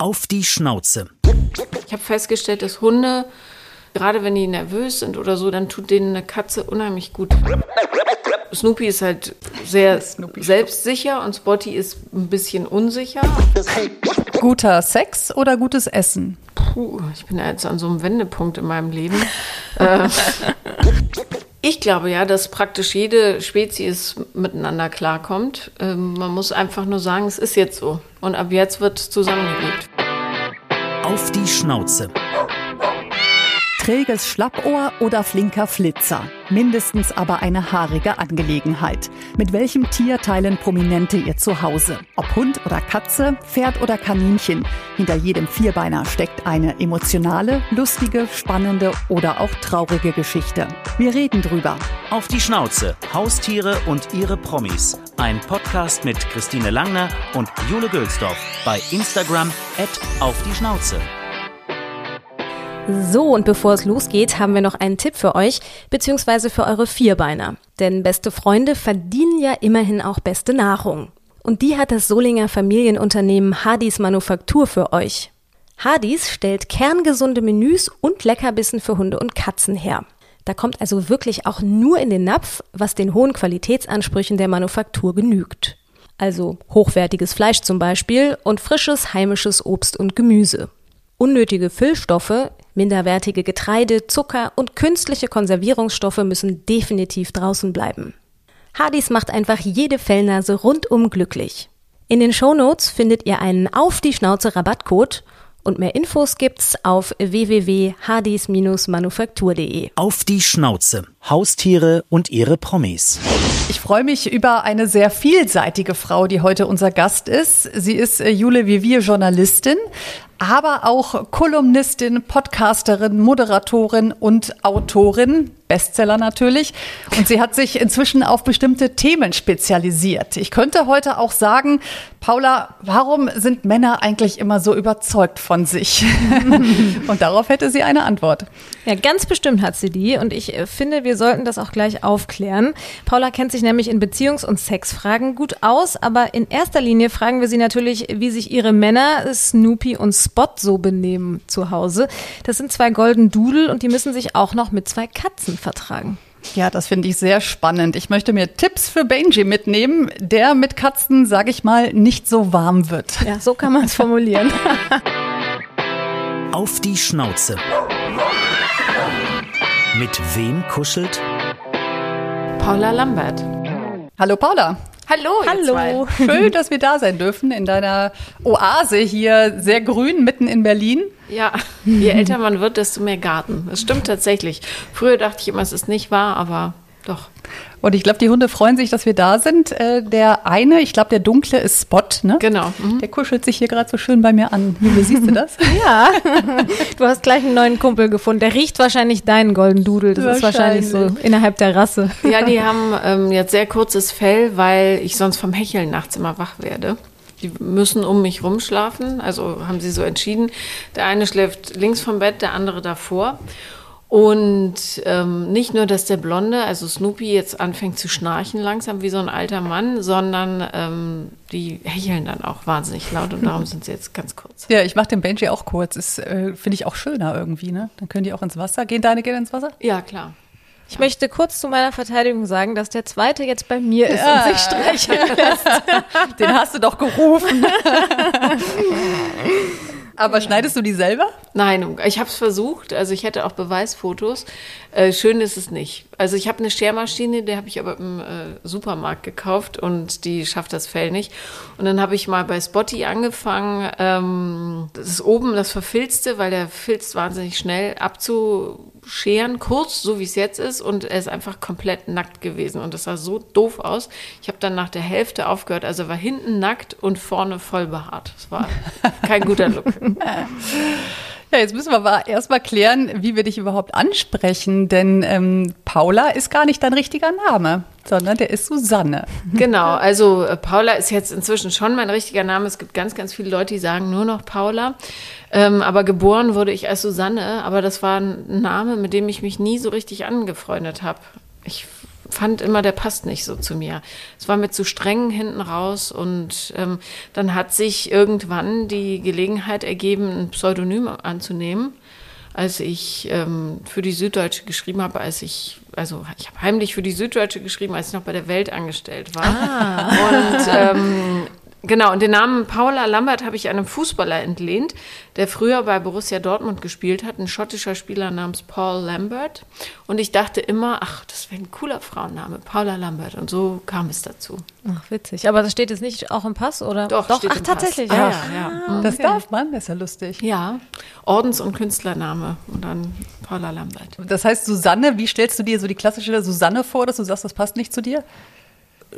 Auf die Schnauze. Ich habe festgestellt, dass Hunde, gerade wenn die nervös sind oder so, dann tut denen eine Katze unheimlich gut. Snoopy ist halt sehr selbstsicher und Spotty ist ein bisschen unsicher. Guter Sex oder gutes Essen? Puh, ich bin ja jetzt an so einem Wendepunkt in meinem Leben. äh, ich glaube ja, dass praktisch jede Spezies miteinander klarkommt. Ähm, man muss einfach nur sagen, es ist jetzt so. Und ab jetzt wird zusammengelebt. Auf die Schnauze. Träges Schlappohr oder flinker Flitzer. Mindestens aber eine haarige Angelegenheit. Mit welchem Tier teilen Prominente ihr Zuhause? Ob Hund oder Katze, Pferd oder Kaninchen. Hinter jedem Vierbeiner steckt eine emotionale, lustige, spannende oder auch traurige Geschichte. Wir reden drüber. Auf die Schnauze. Haustiere und ihre Promis. Ein Podcast mit Christine Langner und Jule Gülsdorf. Bei Instagram at auf die Schnauze. So, und bevor es losgeht, haben wir noch einen Tipp für euch, beziehungsweise für eure Vierbeiner. Denn beste Freunde verdienen ja immerhin auch beste Nahrung. Und die hat das Solinger Familienunternehmen Hardys Manufaktur für euch. Hardys stellt kerngesunde Menüs und Leckerbissen für Hunde und Katzen her. Da kommt also wirklich auch nur in den Napf, was den hohen Qualitätsansprüchen der Manufaktur genügt. Also hochwertiges Fleisch zum Beispiel und frisches heimisches Obst und Gemüse. Unnötige Füllstoffe, minderwertige Getreide, Zucker und künstliche Konservierungsstoffe müssen definitiv draußen bleiben. Hardys macht einfach jede Fellnase rundum glücklich. In den Shownotes findet ihr einen Auf die Schnauze Rabattcode und mehr Infos gibt's auf www.hardys-manufaktur.de. Auf die Schnauze. Haustiere und ihre Promis. Ich freue mich über eine sehr vielseitige Frau, die heute unser Gast ist. Sie ist äh, Jule Vivier Journalistin, aber auch Kolumnistin, Podcasterin, Moderatorin und Autorin. Bestseller natürlich. Und sie hat sich inzwischen auf bestimmte Themen spezialisiert. Ich könnte heute auch sagen, Paula, warum sind Männer eigentlich immer so überzeugt von sich? und darauf hätte sie eine Antwort. Ja, ganz bestimmt hat sie die. Und ich äh, finde, wir sollten das auch gleich aufklären. Paula kennt sich nämlich in Beziehungs- und Sexfragen gut aus. Aber in erster Linie fragen wir sie natürlich, wie sich ihre Männer Snoopy und Spot so benehmen zu Hause. Das sind zwei Golden Doodle und die müssen sich auch noch mit zwei Katzen vertragen. Ja, das finde ich sehr spannend. Ich möchte mir Tipps für Benji mitnehmen, der mit Katzen, sage ich mal, nicht so warm wird. Ja, so kann man es formulieren. Auf die Schnauze. Mit wem kuschelt? Paula Lambert. Hallo Paula. Hallo, Hallo. Schön, dass wir da sein dürfen in deiner Oase hier, sehr grün, mitten in Berlin. Ja, je älter man wird, desto mehr Garten. Das stimmt tatsächlich. Früher dachte ich immer, es ist nicht wahr, aber doch. Und ich glaube, die Hunde freuen sich, dass wir da sind. Äh, der eine, ich glaube, der dunkle ist Spot, ne? Genau. Mhm. Der kuschelt sich hier gerade so schön bei mir an. Jule, siehst du das? Ja, du hast gleich einen neuen Kumpel gefunden. Der riecht wahrscheinlich deinen Golden Doodle. Das ist wahrscheinlich so innerhalb der Rasse. Ja, die haben ähm, jetzt sehr kurzes Fell, weil ich sonst vom Hecheln nachts immer wach werde. Die müssen um mich rumschlafen, also haben sie so entschieden. Der eine schläft links vom Bett, der andere davor. Und ähm, nicht nur, dass der Blonde, also Snoopy, jetzt anfängt zu schnarchen langsam wie so ein alter Mann, sondern ähm, die hecheln dann auch wahnsinnig laut und darum sind sie jetzt ganz kurz. Ja, ich mache den Benji auch kurz. Ist, äh, finde ich auch schöner irgendwie, ne? Dann können die auch ins Wasser. Gehen deine gehen ins Wasser? Ja, klar. Ich möchte kurz zu meiner Verteidigung sagen, dass der zweite jetzt bei mir ist und sich streicheln lässt. Den hast du doch gerufen. Aber schneidest du die selber? Nein, ich habe es versucht. Also ich hätte auch Beweisfotos. Äh, schön ist es nicht. Also ich habe eine Schermaschine, die habe ich aber im äh, Supermarkt gekauft und die schafft das Fell nicht. Und dann habe ich mal bei Spotty angefangen, ähm, das ist oben das Verfilzte, weil der filzt wahnsinnig schnell abzuscheren, kurz, so wie es jetzt ist. Und er ist einfach komplett nackt gewesen. Und das sah so doof aus. Ich habe dann nach der Hälfte aufgehört. Also war hinten nackt und vorne voll behaart. Das war kein guter Look. Ja, jetzt müssen wir erstmal klären, wie wir dich überhaupt ansprechen, denn ähm, Paula ist gar nicht dein richtiger Name, sondern der ist Susanne. Genau, also äh, Paula ist jetzt inzwischen schon mein richtiger Name. Es gibt ganz, ganz viele Leute, die sagen nur noch Paula. Ähm, aber geboren wurde ich als Susanne, aber das war ein Name, mit dem ich mich nie so richtig angefreundet habe. Ich fand immer, der passt nicht so zu mir. Es war mir zu streng hinten raus und ähm, dann hat sich irgendwann die Gelegenheit ergeben, ein Pseudonym anzunehmen als ich ähm, für die Süddeutsche geschrieben habe, als ich, also ich habe heimlich für die Süddeutsche geschrieben, als ich noch bei der Welt angestellt war. Ah. Und ähm, Genau, und den Namen Paula Lambert habe ich einem Fußballer entlehnt, der früher bei Borussia Dortmund gespielt hat, ein schottischer Spieler namens Paul Lambert. Und ich dachte immer, ach, das wäre ein cooler Frauenname, Paula Lambert. Und so kam es dazu. Ach, witzig. Aber das steht jetzt nicht auch im Pass, oder? Doch, Doch steht ach, im tatsächlich. Pass. Ja, ja, ja. Ah, das darf man, das ist ja lustig. Ja, Ordens- und Künstlername und dann Paula Lambert. Das heißt, Susanne, wie stellst du dir so die klassische Susanne vor, dass du sagst, das passt nicht zu dir?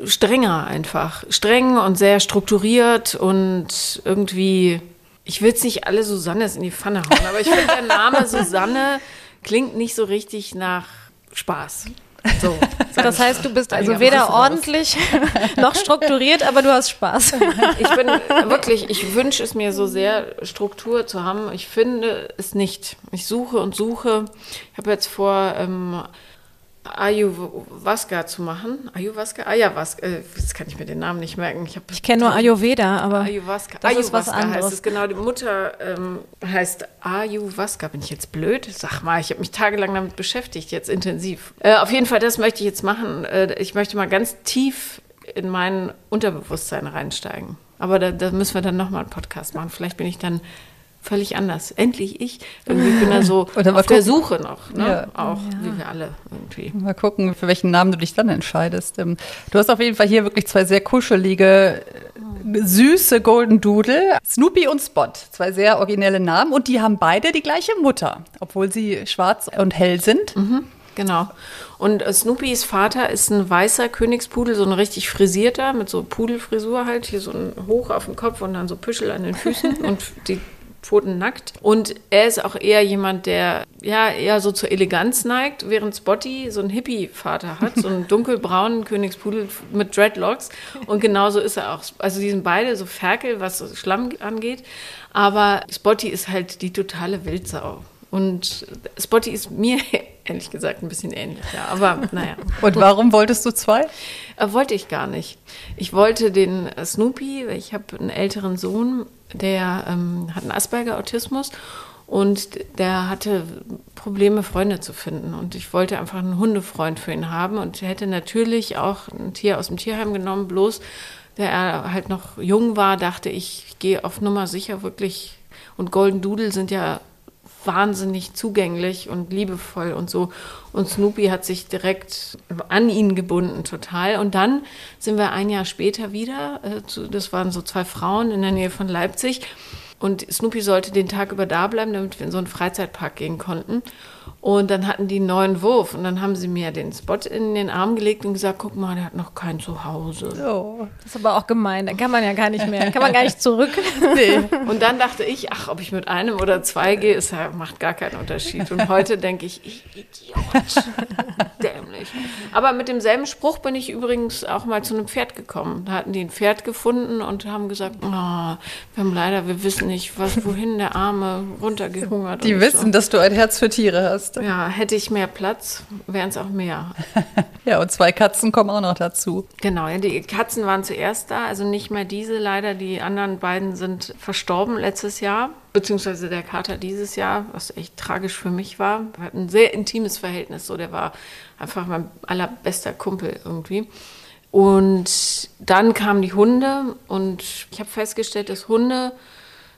Strenger einfach. Streng und sehr strukturiert und irgendwie, ich will es nicht alle Susannes in die Pfanne hauen, aber ich finde, der Name Susanne klingt nicht so richtig nach Spaß. So, das heißt, du bist also weder ordentlich noch strukturiert, aber du hast Spaß. Ich bin wirklich, ich wünsche es mir so sehr, Struktur zu haben. Ich finde es nicht. Ich suche und suche. Ich habe jetzt vor, ähm, Ayurvasca zu machen. Ayurvasca? Ayahuasca. Äh, jetzt kann ich mir den Namen nicht merken. Ich, ich kenne nur Ayurveda, aber Ayurvasca. das Ayurvasca ist was anderes. heißt es genau. Die Mutter ähm, heißt Ayurvasca. Bin ich jetzt blöd? Sag mal, ich habe mich tagelang damit beschäftigt, jetzt intensiv. Äh, auf jeden Fall, das möchte ich jetzt machen. Äh, ich möchte mal ganz tief in mein Unterbewusstsein reinsteigen. Aber da, da müssen wir dann nochmal einen Podcast machen. Vielleicht bin ich dann völlig anders. Endlich ich. Irgendwie bin da so auf gucken. der Suche noch. Ne? Ja. Auch ja. wie wir alle irgendwie. Mal gucken, für welchen Namen du dich dann entscheidest. Ähm, du hast auf jeden Fall hier wirklich zwei sehr kuschelige, süße Golden Doodle. Snoopy und Spot. Zwei sehr originelle Namen. Und die haben beide die gleiche Mutter, obwohl sie schwarz und hell sind. Mhm. Genau. Und äh, Snoopys Vater ist ein weißer Königspudel, so ein richtig frisierter, mit so Pudelfrisur halt, hier so ein Hoch auf dem Kopf und dann so Püschel an den Füßen. und die pfotennackt. Und er ist auch eher jemand, der ja eher so zur Eleganz neigt, während Spotty so einen Hippie-Vater hat, so einen dunkelbraunen Königspudel mit Dreadlocks. Und genauso ist er auch. Also die sind beide so Ferkel, was Schlamm angeht. Aber Spotty ist halt die totale Wildsau. Und Spotty ist mir ehrlich gesagt ein bisschen ähnlich, ja. Aber naja. Und warum wolltest du zwei? Äh, wollte ich gar nicht. Ich wollte den Snoopy, ich habe einen älteren Sohn, der ähm, hat einen Asperger-Autismus und der hatte Probleme, Freunde zu finden. Und ich wollte einfach einen Hundefreund für ihn haben und hätte natürlich auch ein Tier aus dem Tierheim genommen, bloß der er halt noch jung war, dachte ich, ich gehe auf Nummer sicher wirklich. Und Golden Doodle sind ja wahnsinnig zugänglich und liebevoll und so. Und Snoopy hat sich direkt an ihn gebunden, total. Und dann sind wir ein Jahr später wieder, äh, das waren so zwei Frauen in der Nähe von Leipzig. Und Snoopy sollte den Tag über da bleiben, damit wir in so einen Freizeitpark gehen konnten. Und dann hatten die einen neuen Wurf und dann haben sie mir den Spot in den Arm gelegt und gesagt, guck mal, der hat noch kein Zuhause. Oh, das ist aber auch gemein. Da kann man ja gar nicht mehr, kann man gar nicht zurück. Nee. Und dann dachte ich, ach, ob ich mit einem oder zwei gehe, ist, macht gar keinen Unterschied. Und heute denke ich, ich Idiot. Dämlich. Aber mit demselben Spruch bin ich übrigens auch mal zu einem Pferd gekommen. Da hatten die ein Pferd gefunden und haben gesagt, oh, wir haben leider, wir wissen nicht, was, wohin der Arme runtergehungert. Die wissen, so. dass du ein Herz für Tiere hast. Ja, hätte ich mehr Platz, wären es auch mehr. ja, und zwei Katzen kommen auch noch dazu. Genau, ja, die Katzen waren zuerst da, also nicht mehr diese leider. Die anderen beiden sind verstorben letztes Jahr, beziehungsweise der Kater dieses Jahr, was echt tragisch für mich war. Wir hatten ein sehr intimes Verhältnis, so der war einfach mein allerbester Kumpel irgendwie. Und dann kamen die Hunde und ich habe festgestellt, dass Hunde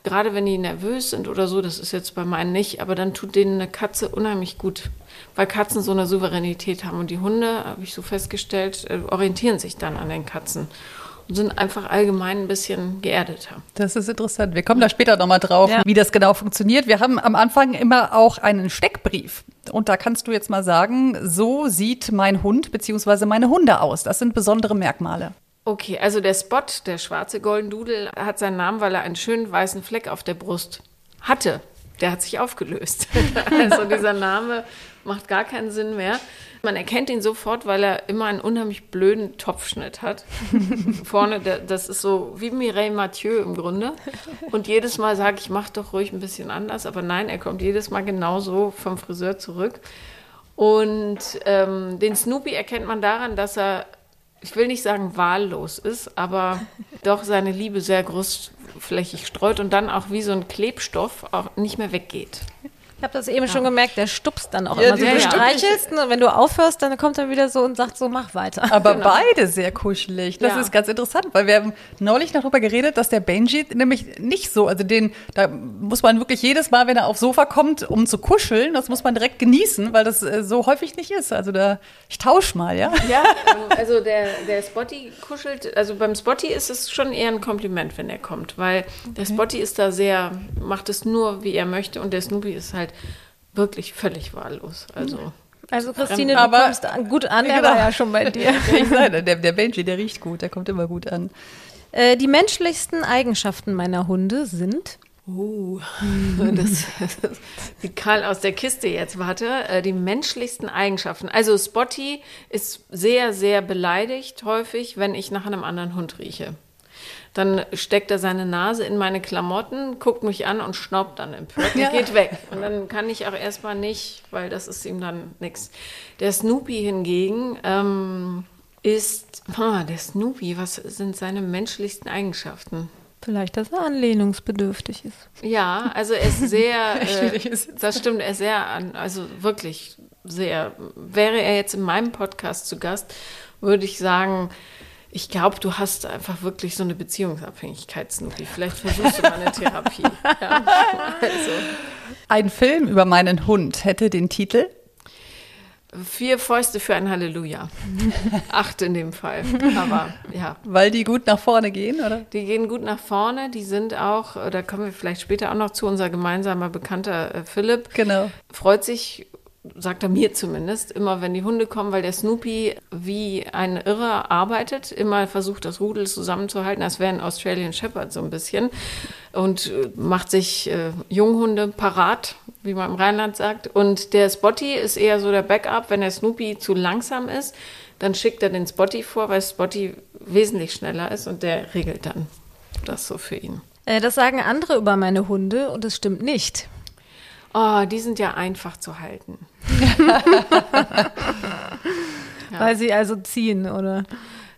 gerade wenn die nervös sind oder so, das ist jetzt bei meinen nicht, aber dann tut denen eine Katze unheimlich gut, weil Katzen so eine Souveränität haben und die Hunde, habe ich so festgestellt, äh, orientieren sich dann an den Katzen und sind einfach allgemein ein bisschen geerdeter. Das ist interessant. Wir kommen da später nochmal drauf, ja. wie das genau funktioniert. Wir haben am Anfang immer auch einen Steckbrief. Und da kannst du jetzt mal sagen, so sieht mein Hund bzw. meine Hunde aus. Das sind besondere Merkmale. Okay, also der Spot, der schwarze Golden Doodle, hat seinen Namen, weil er einen schönen weißen Fleck auf der Brust hatte. Der hat sich aufgelöst. also dieser Name macht gar keinen Sinn mehr. Man erkennt ihn sofort, weil er immer einen unheimlich blöden Topfschnitt hat. Vorne, der, das ist so wie Mireille Mathieu im Grunde. Und jedes Mal sage ich, mach doch ruhig ein bisschen anders. Aber nein, er kommt jedes Mal genauso vom Friseur zurück. Und ähm, den Snoopy erkennt man daran, dass er, ich will nicht sagen wahllos ist, aber doch seine Liebe sehr großflächig streut und dann auch wie so ein Klebstoff auch nicht mehr weggeht. Ich habe das eben schon gemerkt, der stupst dann auch Ja, immer. So, ja, du ja. streichelst und wenn du aufhörst, dann kommt er wieder so und sagt so, mach weiter. Aber beide sehr kuschelig. Das Ja. ist ganz interessant, weil wir haben neulich noch darüber geredet, dass der Benji nämlich nicht so, also den, da muss man wirklich jedes Mal, wenn er aufs Sofa kommt, um zu kuscheln, das muss man direkt genießen, weil das äh, so häufig nicht ist. Also da, ich tausch mal, ja. Ja, also der, der Spotty kuschelt, also beim Spotty ist es schon eher ein Kompliment, wenn er kommt, weil der Spotty ist da sehr, macht es nur, wie er möchte und der Snoopy ist halt wirklich völlig wahllos. Also Also Christine, du Aber- kommst an, gut an, der Genau. war ja schon bei dir. Ich sage, der, der Benji, der riecht gut, der kommt immer gut an. Äh, die menschlichsten Eigenschaften meiner Hunde sind. Uh, das, das sieht Karl aus der Kiste jetzt. Warte, äh, die menschlichsten Eigenschaften. Also Spotty ist sehr, sehr beleidigt häufig, wenn ich nach einem anderen Hund rieche. Dann steckt er seine Nase in meine Klamotten, guckt mich an und schnaubt dann empört und geht weg. Und dann kann ich auch erstmal nicht, weil das ist ihm dann nichts. Der Snoopy hingegen ähm, ist, ah, der Snoopy, was sind seine menschlichsten Eigenschaften? Vielleicht, dass er anlehnungsbedürftig ist. Ja, also er ist sehr, äh, das stimmt, er ist sehr, an- also wirklich sehr, wäre er jetzt in meinem Podcast zu Gast, würde ich sagen, ich glaube, du hast einfach wirklich so eine Beziehungsabhängigkeit, Snoopy. Vielleicht versuchst du mal eine Therapie. Ja. Also, Ein Film über meinen Hund hätte den Titel. vier Fäuste für ein Halleluja. Acht in dem Fall. Aber ja, Weil die gut nach vorne gehen, oder? Die gehen gut nach vorne. Die sind auch, äh, da kommen wir vielleicht später auch noch zu, unser gemeinsamer Bekannter äh, Philipp. Genau. Freut sich, sagt er mir zumindest, immer wenn die Hunde kommen, weil der Snoopy wie ein Irrer arbeitet, immer versucht, das Rudel zusammenzuhalten, als wäre ein Australian Shepherd so ein bisschen und äh, macht sich äh, Junghunde parat, wie man im Rheinland sagt. Und der Spotty ist eher so der Backup, wenn der Snoopy zu langsam ist, dann schickt er den Spotty vor, weil Spotty wesentlich schneller ist und der regelt dann das so für ihn. Äh, das sagen andere über meine Hunde und es stimmt nicht. Oh, die sind ja einfach zu halten. Weil sie also ziehen, oder?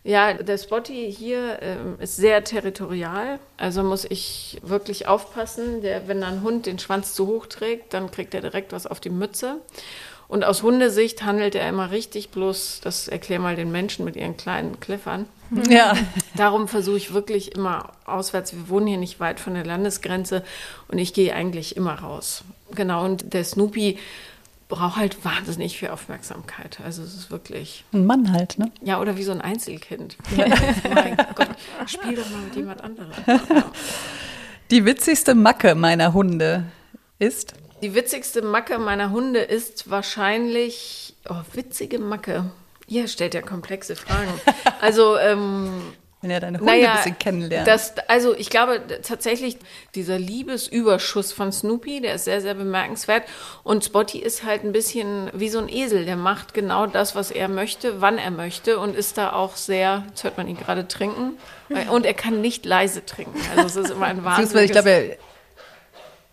Ja, der Spotty hier ähm, ist sehr territorial. Also muss ich wirklich aufpassen. Der, wenn ein Hund den Schwanz zu hoch trägt, dann kriegt er direkt was auf die Mütze. Und aus Hundesicht handelt er immer richtig, bloß, das erklär mal den Menschen mit ihren kleinen Kliffern. Ja. Darum versuche ich wirklich immer auswärts. Wir wohnen hier nicht weit von der Landesgrenze und ich gehe eigentlich immer raus. Genau, und der Snoopy braucht halt wahnsinnig viel Aufmerksamkeit. Also es ist wirklich, Ein Mann halt, ne? ja, oder wie so ein Einzelkind. mein Gott, spiel doch mal mit jemand anderem. Ja. Die witzigste Macke meiner Hunde ist. Die witzigste Macke meiner Hunde ist wahrscheinlich, oh, witzige Macke. Ihr stellt ja komplexe Fragen. Also, ähm, Wenn er deine Hunde naja, ein bisschen kennenlernt. Das, also ich glaube tatsächlich, dieser Liebesüberschuss von Snoopy, der ist sehr, sehr bemerkenswert. Und Spotty ist halt ein bisschen wie so ein Esel. Der macht genau das, was er möchte, wann er möchte und ist da auch sehr, jetzt hört man ihn gerade trinken. Und er kann nicht leise trinken. Also es ist immer ein Wahnsinn. ich glaube,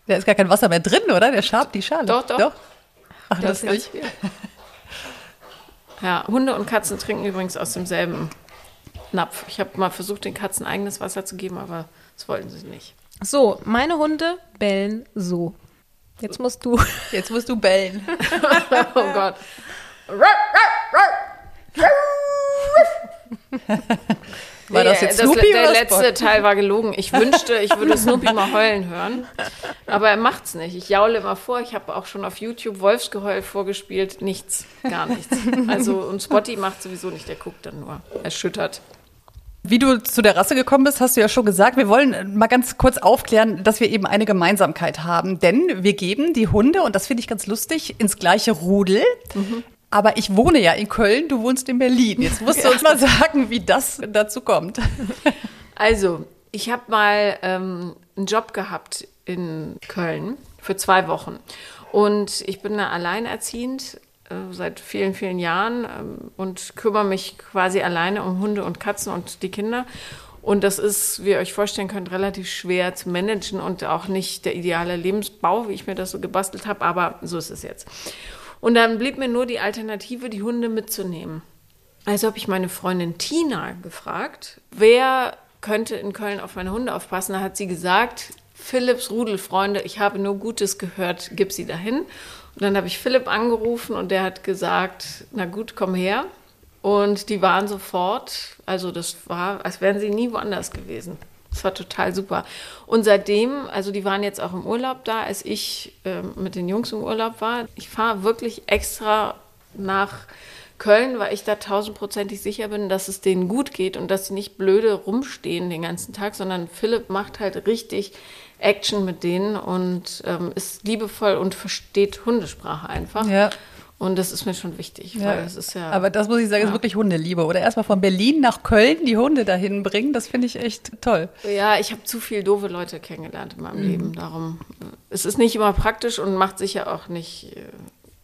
da ist gar kein Wasser mehr drin, oder? Der schabt die Schale. Doch, doch. doch. Ach, Das ganz viel. Ja, Hunde und Katzen trinken übrigens aus demselben Napf. Ich habe mal versucht, den Katzen eigenes Wasser zu geben, aber das wollten sie nicht. So, meine Hunde bellen so. Jetzt musst du. Jetzt musst du bellen. Oh Gott. War das jetzt das, Snoopy Der oder letzte Spot? Teil war gelogen. Ich wünschte, ich würde Snoopy mal heulen hören. Aber er macht's nicht. Ich jaule immer vor. Ich habe auch schon auf YouTube Wolfsgeheul vorgespielt. Nichts, gar nichts. Also, und Spotty macht sowieso nicht. Der guckt dann nur. Erschüttert. Wie du zu der Rasse gekommen bist, hast du ja schon gesagt. Wir wollen mal ganz kurz aufklären, dass wir eben eine Gemeinsamkeit haben. Denn wir geben die Hunde, und das finde ich ganz lustig, ins gleiche Rudel. Aber ich wohne ja in Köln, du wohnst in Berlin. Jetzt musst du uns mal sagen, wie das dazu kommt. Also, ich habe mal ähm, einen Job gehabt in Köln für zwei Wochen. Und ich bin da alleinerziehend äh, seit vielen, vielen Jahren ähm, und kümmere mich quasi alleine um Hunde und Katzen und die Kinder. Und das ist, wie ihr euch vorstellen könnt, relativ schwer zu managen und auch nicht der ideale Lebensbau, wie ich mir das so gebastelt habe, aber so ist es jetzt. Und dann blieb mir nur die Alternative, die Hunde mitzunehmen. Also habe ich meine Freundin Tina gefragt, wer könnte in Köln auf meine Hunde aufpassen. Da hat sie gesagt, Philipps Rudelfreunde, ich habe nur Gutes gehört, gib sie dahin. Und dann habe ich Philipp angerufen und der hat gesagt, na gut, komm her. Und die waren sofort, also das war, als wären sie nie woanders gewesen. Das war total super. Und seitdem, also die waren jetzt auch im Urlaub da, als ich äh, mit den Jungs im Urlaub war. Ich fahre wirklich extra nach Köln, weil ich da tausendprozentig sicher bin, dass es denen gut geht und dass sie nicht blöde rumstehen den ganzen Tag, sondern Philipp macht halt richtig Action mit denen und ähm, ist liebevoll und versteht Hundesprache einfach. Ja. Und das ist mir schon wichtig, ja. weil das ist ja. Aber das muss ich sagen, ja. ist wirklich Hundeliebe. Oder erstmal von Berlin nach Köln die Hunde dahin bringen, das finde ich echt toll. Ja, ich habe zu viele doofe Leute kennengelernt in meinem mhm. Leben. Darum, es ist nicht immer praktisch und macht sicher auch nicht äh,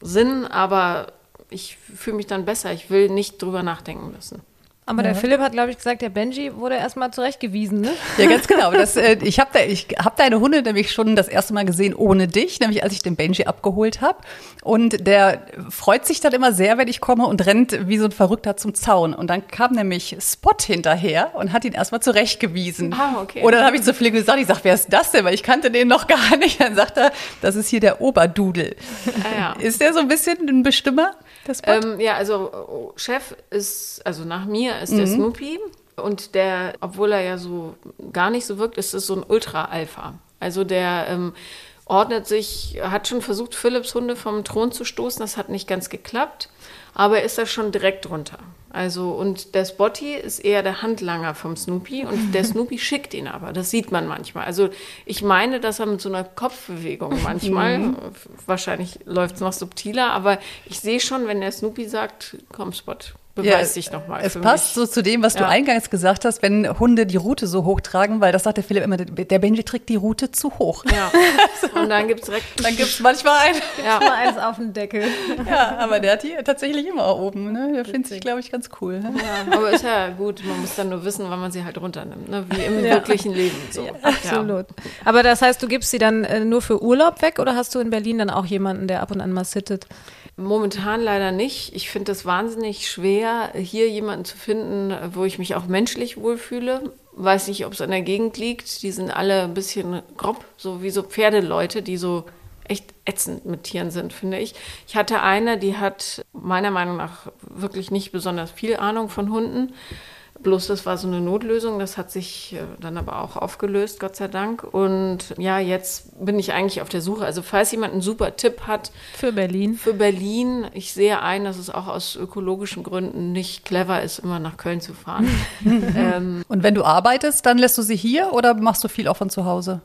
Sinn, aber ich fühle mich dann besser. Ich will nicht drüber nachdenken müssen. Aber ja. der Philipp hat, glaube ich, gesagt, der Benji wurde erstmal zurechtgewiesen, ne? Ja, ganz genau. Das, äh, ich habe hab deine Hunde nämlich schon das erste Mal gesehen ohne dich, nämlich als ich den Benji abgeholt habe. Und der freut sich dann immer sehr, wenn ich komme und rennt wie so ein Verrückter zum Zaun. Und dann kam nämlich Spot hinterher und hat ihn erstmal zurechtgewiesen. Ah, okay. Und dann habe ich zu Philipp gesagt, ich sage, wer ist das denn? Weil ich kannte den noch gar nicht. Dann sagt er, das ist hier der Oberdudel. Ah, ja. Ist der so ein bisschen ein Bestimmer? Ähm, ja, also Chef ist, also nach mir ist mhm. der Snoopy. Und der, obwohl er ja so gar nicht so wirkt, ist es so ein Ultra-Alpha. Also der ähm, ordnet sich, hat schon versucht, Philips Hunde vom Thron zu stoßen. Das hat nicht ganz geklappt. Aber er ist da schon direkt runter. Also, und der Spotty ist eher der Handlanger vom Snoopy und der Snoopy schickt ihn aber. Das sieht man manchmal. Also, ich meine, dass er mit so einer Kopfbewegung manchmal, mhm. wahrscheinlich läuft es noch subtiler, aber ich sehe schon, wenn der Snoopy sagt, komm, Spot, beweist ja, dich nochmal. Es passt mich. so zu dem, was ja. du eingangs gesagt hast, wenn Hunde die Route so hoch tragen, weil das sagt der Philipp immer, der Benji trägt die Route zu hoch. Ja. Und dann gibt es direkt. Dann gibt es manchmal ein. Ja. Mal eins auf den Deckel. Ja, aber der hat die tatsächlich immer oben. Ne? Der findet sich, glaube ich, ganz cool. Ne? Ja, aber ist ja gut, man muss dann nur wissen, wann man sie halt runternimmt, ne? wie im ja. wirklichen Leben. So. Ja, absolut. Aber das heißt, du gibst sie dann äh, nur für Urlaub weg oder hast du in Berlin dann auch jemanden, der ab und an mal sittet? Momentan leider nicht. Ich finde es wahnsinnig schwer, hier jemanden zu finden, wo ich mich auch menschlich wohlfühle. Weiß nicht, ob es an der Gegend liegt. Die sind alle ein bisschen grob, so wie so Pferdeleute, die so echt ätzend mit Tieren sind, finde ich. Ich hatte eine, die hat meiner Meinung nach wirklich nicht besonders viel Ahnung von Hunden. Bloß das war so eine Notlösung, das hat sich äh, dann aber auch aufgelöst, Gott sei Dank. Und ja, jetzt bin ich eigentlich auf der Suche. Also falls jemand einen super Tipp hat. Für Berlin. Für Berlin. Ich sehe ein, dass es auch aus ökologischen Gründen nicht clever ist, immer nach Köln zu fahren. ähm, Und wenn du arbeitest, dann lässt du sie hier oder machst du viel auch von zu Hause?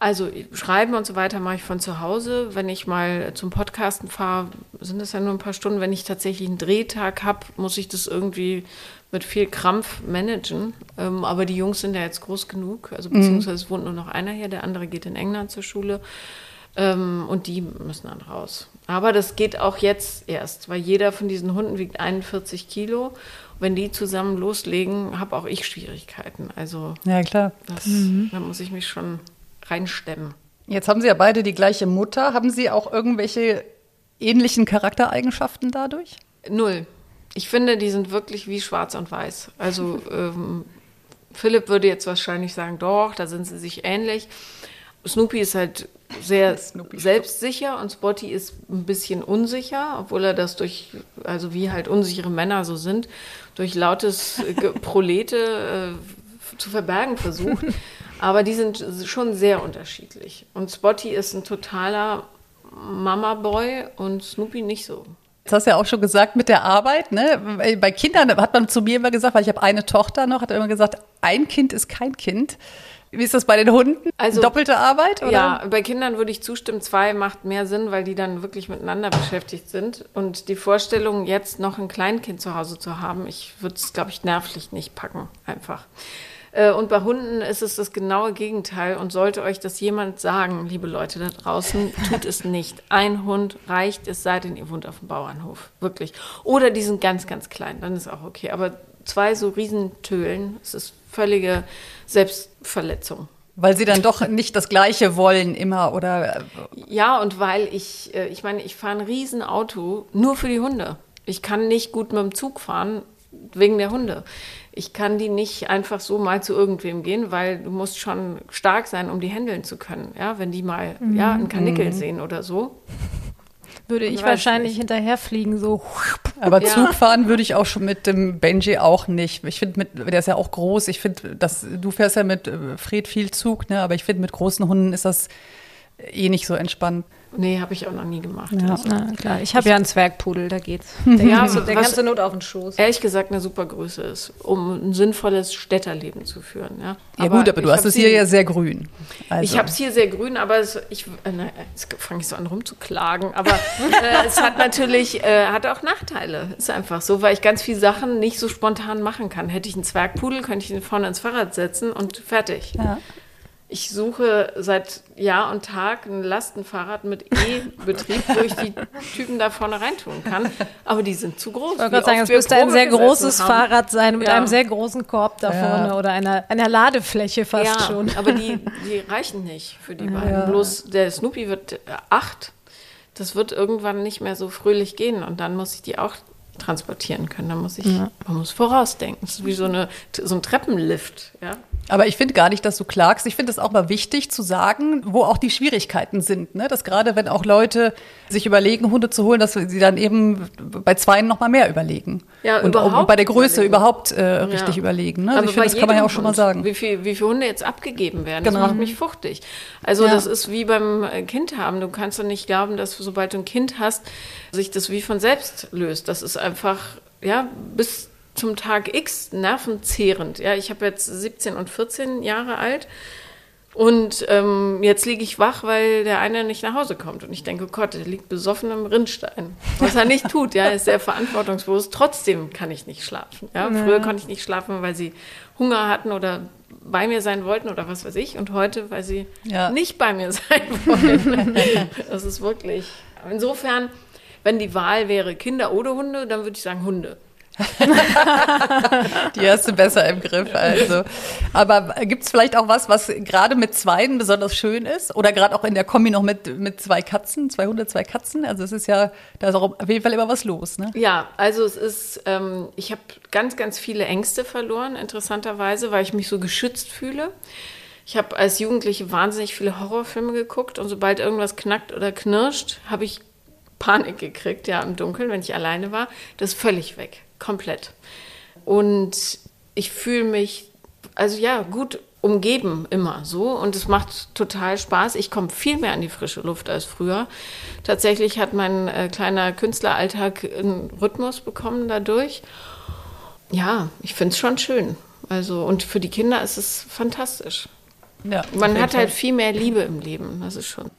Also schreiben und so weiter mache ich von zu Hause. Wenn ich mal zum Podcasten fahre, sind das ja nur ein paar Stunden. Wenn ich tatsächlich einen Drehtag habe, muss ich das irgendwie mit viel Krampf managen. Ähm, aber die Jungs sind ja jetzt groß genug. Also beziehungsweise es wohnt nur noch einer hier, der andere geht in England zur Schule. Ähm, und die müssen dann raus. Aber das geht auch jetzt erst, weil jeder von diesen Hunden wiegt 41 Kilo. Wenn die zusammen loslegen, habe auch ich Schwierigkeiten. Also ja klar, das, mhm. da muss ich mich schon reinstemmen. Jetzt haben Sie ja beide die gleiche Mutter. Haben Sie auch irgendwelche ähnlichen Charaktereigenschaften dadurch? Null. Ich finde, die sind wirklich wie schwarz und weiß. Also ähm, Philipp würde jetzt wahrscheinlich sagen, doch, da sind sie sich ähnlich. Snoopy ist halt sehr selbstsicher und Spotty ist ein bisschen unsicher, obwohl er das durch, also wie halt unsichere Männer so sind, durch lautes Prolete äh, zu verbergen versucht. Aber die sind schon sehr unterschiedlich. Und Spotty ist ein totaler Mama-Boy und Snoopy nicht so. Jetzt hast du ja auch schon gesagt mit der Arbeit. Ne? Bei Kindern hat man zu mir immer gesagt, weil ich habe eine Tochter noch, hat er immer gesagt, ein Kind ist kein Kind. Wie ist das bei den Hunden? Also doppelte Arbeit? Oder? Ja, bei Kindern würde ich zustimmen. Zwei macht mehr Sinn, weil die dann wirklich miteinander beschäftigt sind. Und die Vorstellung, jetzt noch ein Kleinkind zu Hause zu haben, ich würde es, glaube ich, nervlich nicht packen, einfach. Äh, und bei Hunden ist es das genaue Gegenteil. Und sollte euch das jemand sagen, liebe Leute da draußen, tut es nicht. Ein Hund reicht, es sei denn, ihr wohnt auf dem Bauernhof. Wirklich. Oder die sind ganz, ganz klein, dann ist auch okay. Aber zwei so Riesentölen, es ist völlige Selbstverletzung. Weil sie dann doch nicht das Gleiche wollen immer oder. Ja, und weil ich, äh, ich meine, ich fahre ein Riesenauto nur für die Hunde. Ich kann nicht gut mit dem Zug fahren wegen der Hunde. Ich kann die nicht einfach so mal zu irgendwem gehen, weil du musst schon stark sein, um die handeln zu können. Ja, wenn die mal ja, einen Kanickel sehen oder so. Würde ich wahrscheinlich nicht. hinterherfliegen, so. Aber Ja. Zug fahren würde ich auch schon mit dem Benji auch nicht. Ich finde, mit der ist ja auch groß. Ich finde, dass du fährst ja mit äh, Fred viel Zug, ne? Aber ich finde, mit großen Hunden ist das eh nicht so entspannt. Nee, habe ich auch noch nie gemacht. Ja. Also, Na klar, ich habe ja einen Zwergpudel, da geht's. Der, Ja, du- der kannst du Not auf den Schoß. ehrlich gesagt eine super Größe ist, um ein sinnvolles Städterleben zu führen. Ja, Ja gut, aber du hast es hier ja sehr grün. Also, Ich habe es hier sehr grün, aber es, ich, äh, na, jetzt fange ich so an rumzuklagen. Aber äh, es hat natürlich äh, hat auch Nachteile. Ist einfach so, weil ich ganz viele Sachen nicht so spontan machen kann. Hätte ich einen Zwergpudel, könnte ich ihn vorne ins Fahrrad setzen und fertig. Ja. Ich suche seit Jahr und Tag ein Lastenfahrrad mit E-Betrieb, wo ich die Typen da vorne reintun kann. Aber die sind zu groß. Ich wollte gerade sagen, es müsste ein sehr großes haben. Fahrrad sein mit Ja. einem sehr großen Korb da Ja. vorne oder einer, einer Ladefläche fast ja, schon. aber die, die reichen nicht für die beiden. Bloß der Snoopy wird acht. Das wird irgendwann nicht mehr so fröhlich gehen und dann muss ich die auch transportieren können. Da muss ich, man muss vorausdenken. Das ist wie so, eine, so ein Treppenlift. Ja? Aber ich finde gar nicht, dass du klagst. Ich finde es auch mal wichtig zu sagen, wo auch die Schwierigkeiten sind. Ne? Dass gerade wenn auch Leute sich überlegen, Hunde zu holen, dass sie dann eben bei zweien noch mal mehr überlegen. Ja, und, überhaupt bei der Größe überlegen. überhaupt äh, richtig Ja. überlegen. Ne? Also Aber ich finde, das kann man ja auch schon mal sagen. Wie, viel, wie viele Hunde jetzt abgegeben werden, Genau. das macht mich fuchtig. Also Ja. das ist wie beim äh, Kind haben. Du kannst doch nicht glauben, dass sobald du ein Kind hast, sich das wie von selbst löst. Das ist einfach, ja, bis zum Tag X nervenzehrend. Ja, ich habe jetzt 17 und 14 Jahre alt. Und ähm, jetzt liege ich wach, weil der eine nicht nach Hause kommt. Und ich denke, oh Gott, der liegt besoffen im Rinnstein. Was er nicht tut, ja, er ist sehr verantwortungsbewusst. Trotzdem kann ich nicht schlafen. Ja? Früher konnte ich nicht schlafen, weil sie Hunger hatten oder bei mir sein wollten oder was weiß ich. Und heute, weil sie Ja. nicht bei mir sein wollen. das ist wirklich. Insofern, wenn die Wahl wäre Kinder oder Hunde, dann würde ich sagen Hunde. Die hast du besser im Griff. Also. Aber gibt es vielleicht auch was, was gerade mit Zweien besonders schön ist? Oder gerade auch in der Kombi noch mit, mit zwei Katzen, zwei Hunde, zwei Katzen? Also es ist ja, da ist auch auf jeden Fall immer was los. Ne? Ja, also es ist, ähm, ich habe ganz, ganz viele Ängste verloren, interessanterweise, weil ich mich so geschützt fühle. Ich habe als Jugendliche wahnsinnig viele Horrorfilme geguckt und sobald irgendwas knackt oder knirscht, habe ich Panik gekriegt, ja, im Dunkeln, wenn ich alleine war. Das ist völlig weg, komplett. Und ich fühle mich, also ja, gut umgeben immer so und es macht total Spaß. Ich komme viel mehr an die frische Luft als früher. Tatsächlich hat mein äh, kleiner Künstleralltag einen Rhythmus bekommen dadurch. Ja, ich finde es schon schön. Also und für die Kinder ist es fantastisch. Ja, Man hat halt viel mehr Liebe im Leben. Das ist schon.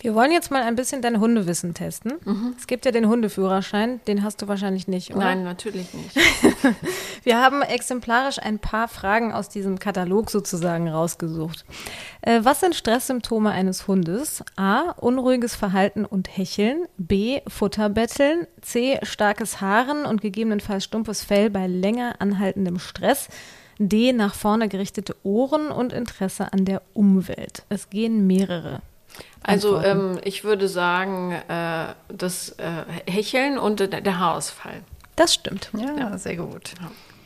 Wir wollen jetzt mal ein bisschen dein Hundewissen testen. Es gibt ja den Hundeführerschein, den hast du wahrscheinlich nicht, oder? Nein, natürlich nicht. Wir haben exemplarisch ein paar Fragen aus diesem Katalog sozusagen rausgesucht. Äh, was sind Stresssymptome eines Hundes? A. Unruhiges Verhalten und Hecheln. B. Futterbetteln. C. Starkes Haaren und gegebenenfalls stumpfes Fell bei länger anhaltendem Stress. D. Nach vorne gerichtete Ohren und Interesse an der Umwelt. Es gehen mehrere. Also ähm, ich würde sagen, äh, das äh, Hecheln und der, der Haarausfall. Das stimmt. Ja, sehr gut.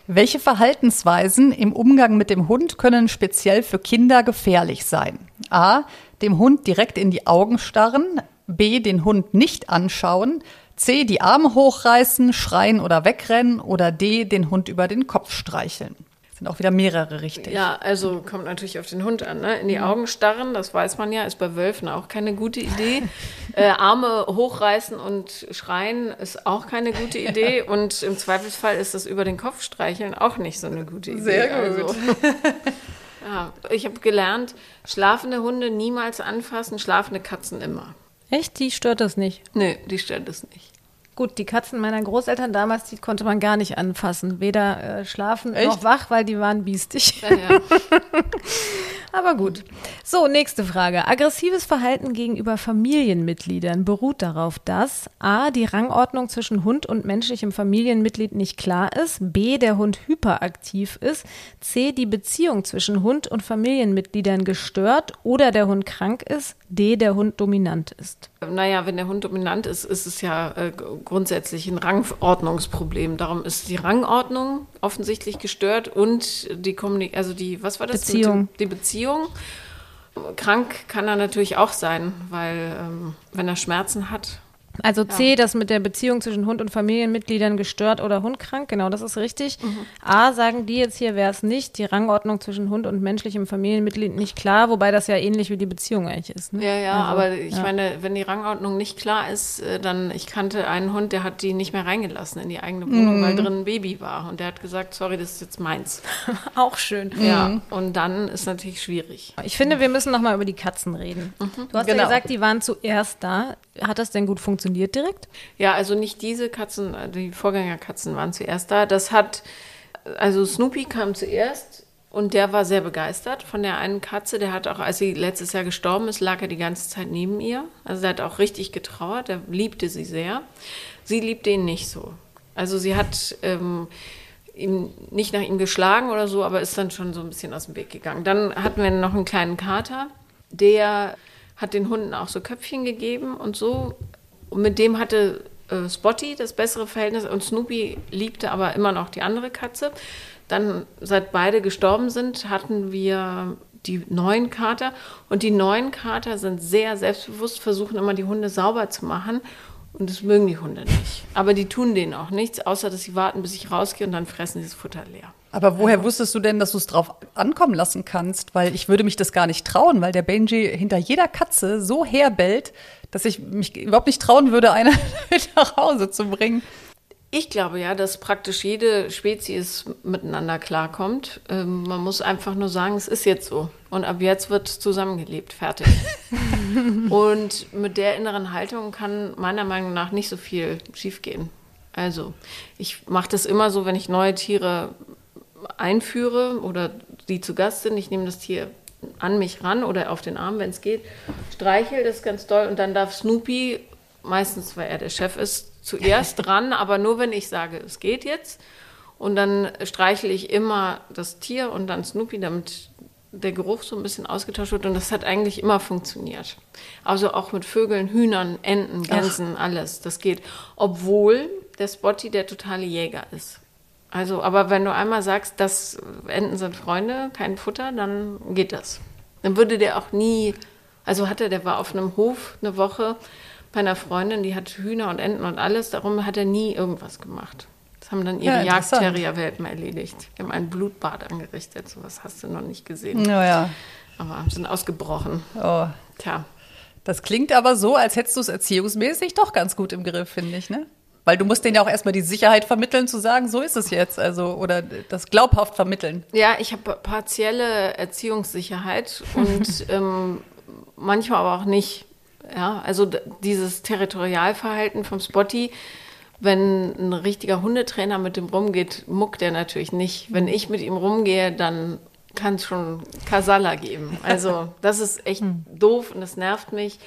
Welche Verhaltensweisen im Umgang mit dem Hund können speziell für Kinder gefährlich sein? A. Dem Hund direkt in die Augen starren. B. Den Hund nicht anschauen. C. Die Arme hochreißen, schreien oder wegrennen. Oder D. Den Hund über den Kopf streicheln. Sind auch wieder mehrere richtig. Ja, also kommt natürlich auf den Hund an. Ne? In die Augen starren, das weiß man ja, ist bei Wölfen auch keine gute Idee. äh, Arme hochreißen und schreien ist auch keine gute Idee. Und im Zweifelsfall ist das über den Kopf streicheln auch nicht so eine gute Idee. Sehr gut. Also, ja, ich habe gelernt, schlafende Hunde niemals anfassen, schlafende Katzen immer. Echt? Die stört das nicht. Nee, die stört es nicht. Gut, die Katzen meiner Großeltern damals, die konnte man gar nicht anfassen. Weder äh, schlafen Echt? noch wach, weil die waren biestig. Ja, ja. Aber gut. So, nächste Frage. Aggressives Verhalten gegenüber Familienmitgliedern beruht darauf, dass a. die Rangordnung zwischen Hund und menschlichem Familienmitglied nicht klar ist, b. der Hund hyperaktiv ist, c. die Beziehung zwischen Hund und Familienmitgliedern gestört oder der Hund krank ist, d. der Hund dominant ist. Naja, wenn der Hund dominant ist, ist es ja äh, grundsätzlich ein Rangordnungsproblem. Darum ist die Rangordnung offensichtlich gestört und die Kommunik also die, was war das? Beziehung. Die Beziehung. Krank kann er natürlich auch sein, weil ähm, wenn er Schmerzen hat. Also C, das mit der Beziehung zwischen Hund und Familienmitgliedern gestört oder hundkrank, genau, das ist richtig. A, sagen die jetzt hier, wäre es nicht, die Rangordnung zwischen Hund und menschlichem Familienmitglied nicht klar, wobei das ja ähnlich wie die Beziehung eigentlich ist. Ne? Ja, ja, Also, aber ich ja. meine, wenn die Rangordnung nicht klar ist, äh, dann, ich kannte einen Hund, der hat die nicht mehr reingelassen in die eigene Wohnung, weil drin ein Baby war. Und der hat gesagt, sorry, das ist jetzt meins. Auch schön. Ja, und dann ist natürlich schwierig. Ich finde, wir müssen noch mal über die Katzen reden. Du hast ja Genau. gesagt, die waren zuerst da. Hat das denn gut funktioniert direkt? Ja, also nicht diese Katzen, äh, die Vorgängerkatzen waren zuerst da. Das hat, also Snoopy kam zuerst und der war sehr begeistert von der einen Katze. Der hat auch, als sie letztes Jahr gestorben ist, lag er die ganze Zeit neben ihr. Also er hat auch richtig getrauert, er liebte sie sehr. Sie liebte ihn nicht so. Also sie hat ähm, ihm nicht nach ihm geschlagen oder so, aber ist dann schon so ein bisschen aus dem Weg gegangen. Dann hatten wir noch einen kleinen Kater, der hat den Hunden auch so Köpfchen gegeben und so. Und mit dem hatte äh, Spotty das bessere Verhältnis und Snoopy liebte aber immer noch die andere Katze. Dann, seit beide gestorben sind, hatten wir die neuen Kater. Und die neuen Kater sind sehr selbstbewusst, versuchen immer die Hunde sauber zu machen. Und das mögen die Hunde nicht. Aber die tun denen auch nichts, außer dass sie warten, bis ich rausgehe und dann fressen sie das Futter leer. Aber woher wusstest du denn, dass du es drauf ankommen lassen kannst? Weil ich würde mich das gar nicht trauen, weil der Benji hinter jeder Katze so herbellt, dass ich mich überhaupt nicht trauen würde, eine mit nach Hause zu bringen. Ich glaube ja, dass praktisch jede Spezies miteinander klarkommt. Ähm, man muss einfach nur sagen, es ist jetzt so. Und ab jetzt wird zusammengelebt, fertig. Und mit der inneren Haltung kann meiner Meinung nach nicht so viel schiefgehen. Also, ich mache das immer so, wenn ich neue Tiere einführe oder die zu Gast sind. Ich nehme das Tier an mich ran oder auf den Arm, wenn es geht, streichel das ganz doll und dann darf Snoopy, meistens weil er der Chef ist, zuerst ran, aber nur wenn ich sage, es geht jetzt. Und dann streichle ich immer das Tier und dann Snoopy, damit der Geruch so ein bisschen ausgetauscht wird. Und das hat eigentlich immer funktioniert. Also auch mit Vögeln, Hühnern, Enten, Gänsen, alles. Das geht. Obwohl der Spotty der totale Jäger ist. Also, aber wenn du einmal sagst, dass Enten sind Freunde, kein Futter, dann geht das. Dann würde der auch nie, also hatte, der war auf einem Hof eine Woche bei einer Freundin, die hat Hühner und Enten und alles, darum hat er nie irgendwas gemacht. Das haben dann ihre Ja. Jagdterrier-Welpen erledigt. Die haben ein Blutbad angerichtet, sowas hast du noch nicht gesehen. Naja, Aber sind ausgebrochen. oh. Tja, das klingt aber so, als hättest du es erziehungsmäßig doch ganz gut im Griff, finde ich, ne? Weil du musst denen ja auch erstmal die Sicherheit vermitteln, zu sagen, so ist es jetzt, also oder das glaubhaft vermitteln. Ja, ich habe partielle Erziehungssicherheit und ähm, manchmal aber auch nicht. Ja, also dieses Territorialverhalten vom Spotty, wenn ein richtiger Hundetrainer mit dem rumgeht, muckt er natürlich nicht. Wenn ich mit ihm rumgehe, dann kann es schon Kasala geben. Also das ist echt doof und das nervt mich.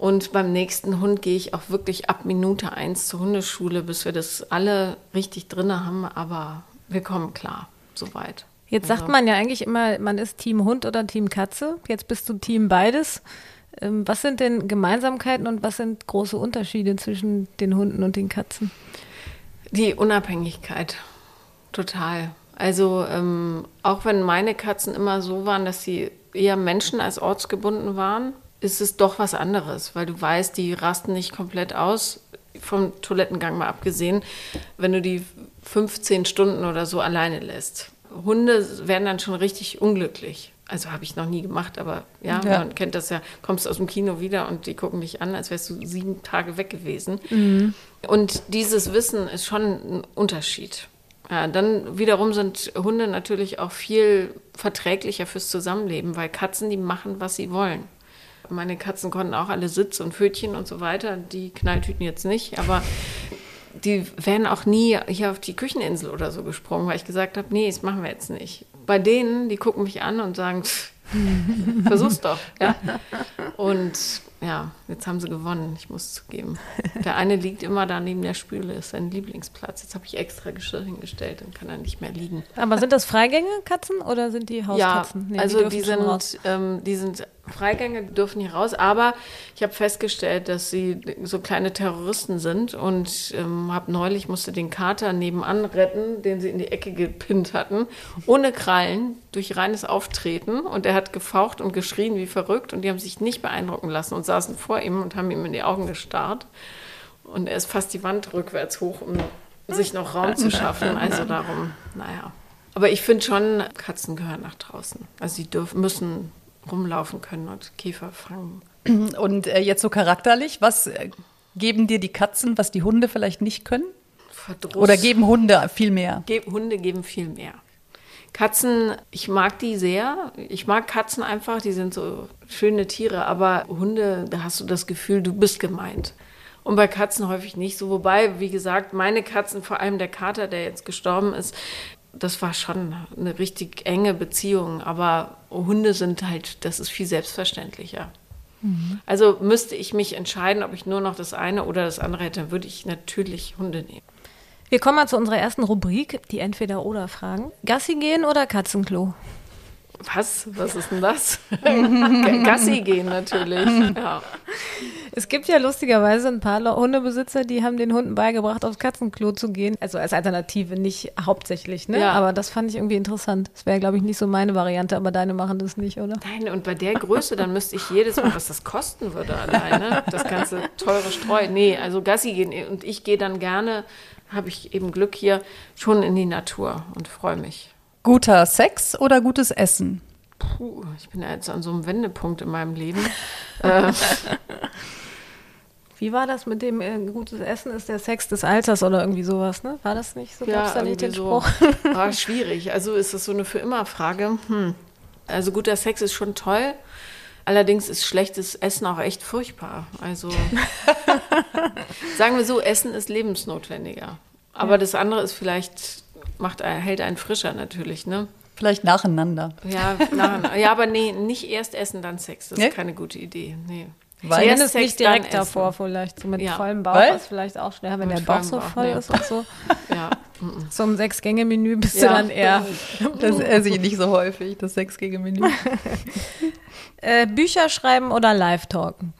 Und beim nächsten Hund gehe ich auch wirklich ab Minute eins zur Hundeschule, bis wir das alle richtig drinne haben. Aber wir kommen klar, soweit. Jetzt sagt man ja eigentlich immer, man ist Team Hund oder Team Katze. Jetzt bist du Team beides. Ähm, Was sind denn Gemeinsamkeiten und was sind große Unterschiede zwischen den Hunden und den Katzen? Die Unabhängigkeit, total. Also ähm, auch wenn meine Katzen immer so waren, dass sie eher Menschen als ortsgebunden waren, ist es doch was anderes, weil du weißt, die rasten nicht komplett aus, vom Toilettengang mal abgesehen, wenn du die 15 Stunden oder so alleine lässt. Hunde werden dann schon richtig unglücklich. Also habe ich noch nie gemacht, aber ja, Ja. man kennt das ja. Kommst aus dem Kino wieder und die gucken dich an, als wärst du sieben Tage weg gewesen. Und dieses Wissen ist schon ein Unterschied. Ja, dann wiederum sind Hunde natürlich auch viel verträglicher fürs Zusammenleben, weil Katzen, die machen, was sie wollen. Meine Katzen konnten auch alle Sitz und Pfötchen und so weiter. Die Knalltüten jetzt nicht, aber die wären auch nie hier auf die Kücheninsel oder so gesprungen, weil ich gesagt habe, nee, das machen wir jetzt nicht. Bei denen, die gucken mich an und sagen, versuch's doch. Ja? Und ja, jetzt haben sie gewonnen, ich muss zugeben. Der eine liegt immer da neben der Spüle, ist sein Lieblingsplatz. Jetzt habe ich extra Geschirr hingestellt und kann er nicht mehr liegen. Aber sind das Freigänge Katzen oder sind die Hauskatzen? Ja, nee, also die, die sind, ähm, die sind Freigänge, dürfen hier raus. Aber ich habe festgestellt, dass sie so kleine Terroristen sind und ähm, habe neulich musste den Kater nebenan retten, den sie in die Ecke gepinnt hatten, ohne Krallen, durch reines Auftreten. Und er hat gefaucht und geschrien wie verrückt und die haben sich nicht beeindrucken lassen und saßen vor ihm und haben ihm in die Augen gestarrt. Und er ist fast die Wand rückwärts hoch, um sich noch Raum zu schaffen. Also darum, naja. Aber ich finde schon, Katzen gehören nach draußen. Also sie dürfen, müssen rumlaufen können und Käfer fangen. Und äh, jetzt so charakterlich, was äh, geben dir die Katzen, was die Hunde vielleicht nicht können? Verdruss. Oder geben Hunde viel mehr? Hunde geben viel mehr. Katzen, ich mag die sehr. Ich mag Katzen einfach, die sind so schöne Tiere, aber Hunde, da hast du das Gefühl, du bist gemeint. Und bei Katzen häufig nicht so. Wobei, wie gesagt, meine Katzen, vor allem der Kater, der jetzt gestorben ist, das war schon eine richtig enge Beziehung. Aber Hunde sind halt, das ist viel selbstverständlicher. Mhm. Also müsste ich mich entscheiden, ob ich nur noch das eine oder das andere hätte, dann würde ich natürlich Hunde nehmen. Wir kommen mal zu unserer ersten Rubrik, die Entweder-Oder-Fragen. Gassi gehen oder Katzenklo? Was? Was ist denn das? Gassi gehen natürlich. Ja. Es gibt ja lustigerweise ein paar Hundebesitzer, die haben den Hunden beigebracht, aufs Katzenklo zu gehen. Also als Alternative, nicht hauptsächlich, ne? Ja. Aber das fand ich irgendwie interessant. Das wäre, glaube ich, nicht so meine Variante, aber deine machen das nicht, oder? Nein, und bei der Größe, dann müsste ich jedes Mal, was das kosten würde alleine, das ganze teure Streu. Nee, also Gassi gehen. Und ich gehe dann gerne, habe ich eben Glück hier, schon in die Natur und freue mich. Guter Sex oder gutes Essen? Puh, ich bin ja jetzt an so einem Wendepunkt in meinem Leben. äh, wie war das mit dem äh, gutes Essen ist der Sex des Alters oder irgendwie sowas, ne? War das nicht so? Ja, Gab's da nicht den Spruch? So. War schwierig. Also ist das so eine für immer Frage. Hm. Also guter Sex ist schon toll. Allerdings ist schlechtes Essen auch echt furchtbar. Also sagen wir so, Essen ist lebensnotwendiger. Aber ja. das andere ist vielleicht macht hält einen frischer natürlich, ne? Vielleicht nacheinander. Ja, nacheinander. ja, aber nee, nicht erst essen, dann Sex. Das ist keine gute Idee. Nee. Weil Zuerst es nicht direkt davor vielleicht, so mit ja. vollem Bauch Weil? ist vielleicht auch schwer, wenn mit der Bauch so Bauch, voll nee. ist und so. ja. So ein Sechs-Gänge-Menü bist ja. du dann eher. Das esse ich nicht so häufig, das Sechs-Gänge-Menü. äh, Bücher schreiben oder Live-Talken?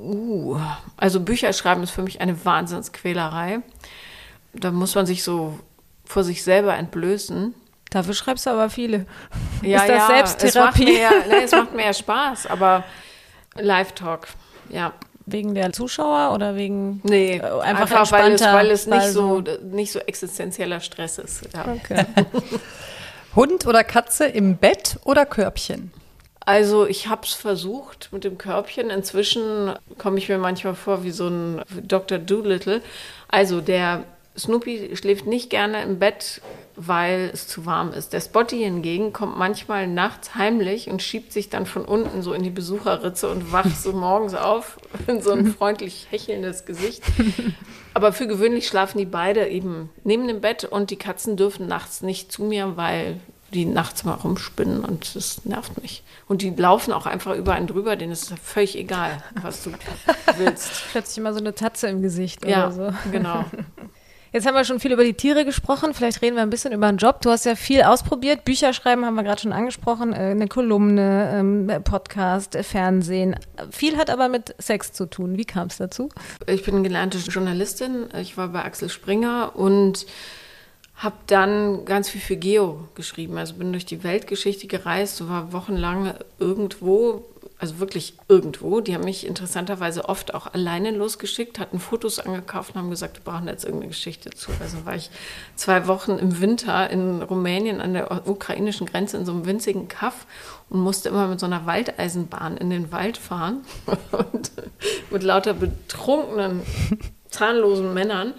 Uh, also Bücher schreiben ist für mich eine Wahnsinnsquälerei. Da muss man sich so vor sich selber entblößen. Dafür schreibst du aber viele. Ja, ist das ja, Selbsttherapie? Es macht, mir, nee, es macht mir ja Spaß, aber Live-Talk, ja. Wegen der Zuschauer oder wegen nee, äh, einfach, einfach weil es, weil es nicht, so, nicht so existenzieller Stress ist. Ja. Okay. Hund oder Katze im Bett oder Körbchen? Also ich habe es versucht mit dem Körbchen. Inzwischen komme ich mir manchmal vor wie so ein Dr. Doolittle. Also der Snoopy schläft nicht gerne im Bett, weil es zu warm ist. Der Spotty hingegen kommt manchmal nachts heimlich und schiebt sich dann von unten so in die Besucherritze und wacht so morgens auf in so ein freundlich hechelndes Gesicht. Aber für gewöhnlich schlafen die beide eben neben dem Bett und die Katzen dürfen nachts nicht zu mir, weil die nachts mal rumspinnen und das nervt mich. Und die laufen auch einfach über einen drüber, denen ist völlig egal, was du willst. Plötzlich immer so eine Tatze im Gesicht ja, oder so. genau. Jetzt haben wir schon viel über die Tiere gesprochen. Vielleicht reden wir ein bisschen über den Job. Du hast ja viel ausprobiert. Bücher schreiben haben wir gerade schon angesprochen. Äh, eine Kolumne, ähm, Podcast, äh, Fernsehen. Viel hat aber mit Sex zu tun. Wie kam es dazu? Ich bin gelernte Journalistin. Ich war bei Axel Springer und habe dann ganz viel für Geo geschrieben. Also bin durch die Weltgeschichte gereist, war wochenlang irgendwo also wirklich irgendwo. Die haben mich interessanterweise oft auch alleine losgeschickt, hatten Fotos angekauft und haben gesagt, wir brauchen jetzt irgendeine Geschichte zu. Also war ich zwei Wochen im Winter in Rumänien an der ukrainischen Grenze in so einem winzigen Kaff und musste immer mit so einer Waldeisenbahn in den Wald fahren und mit lauter betrunkenen, zahnlosen Männern.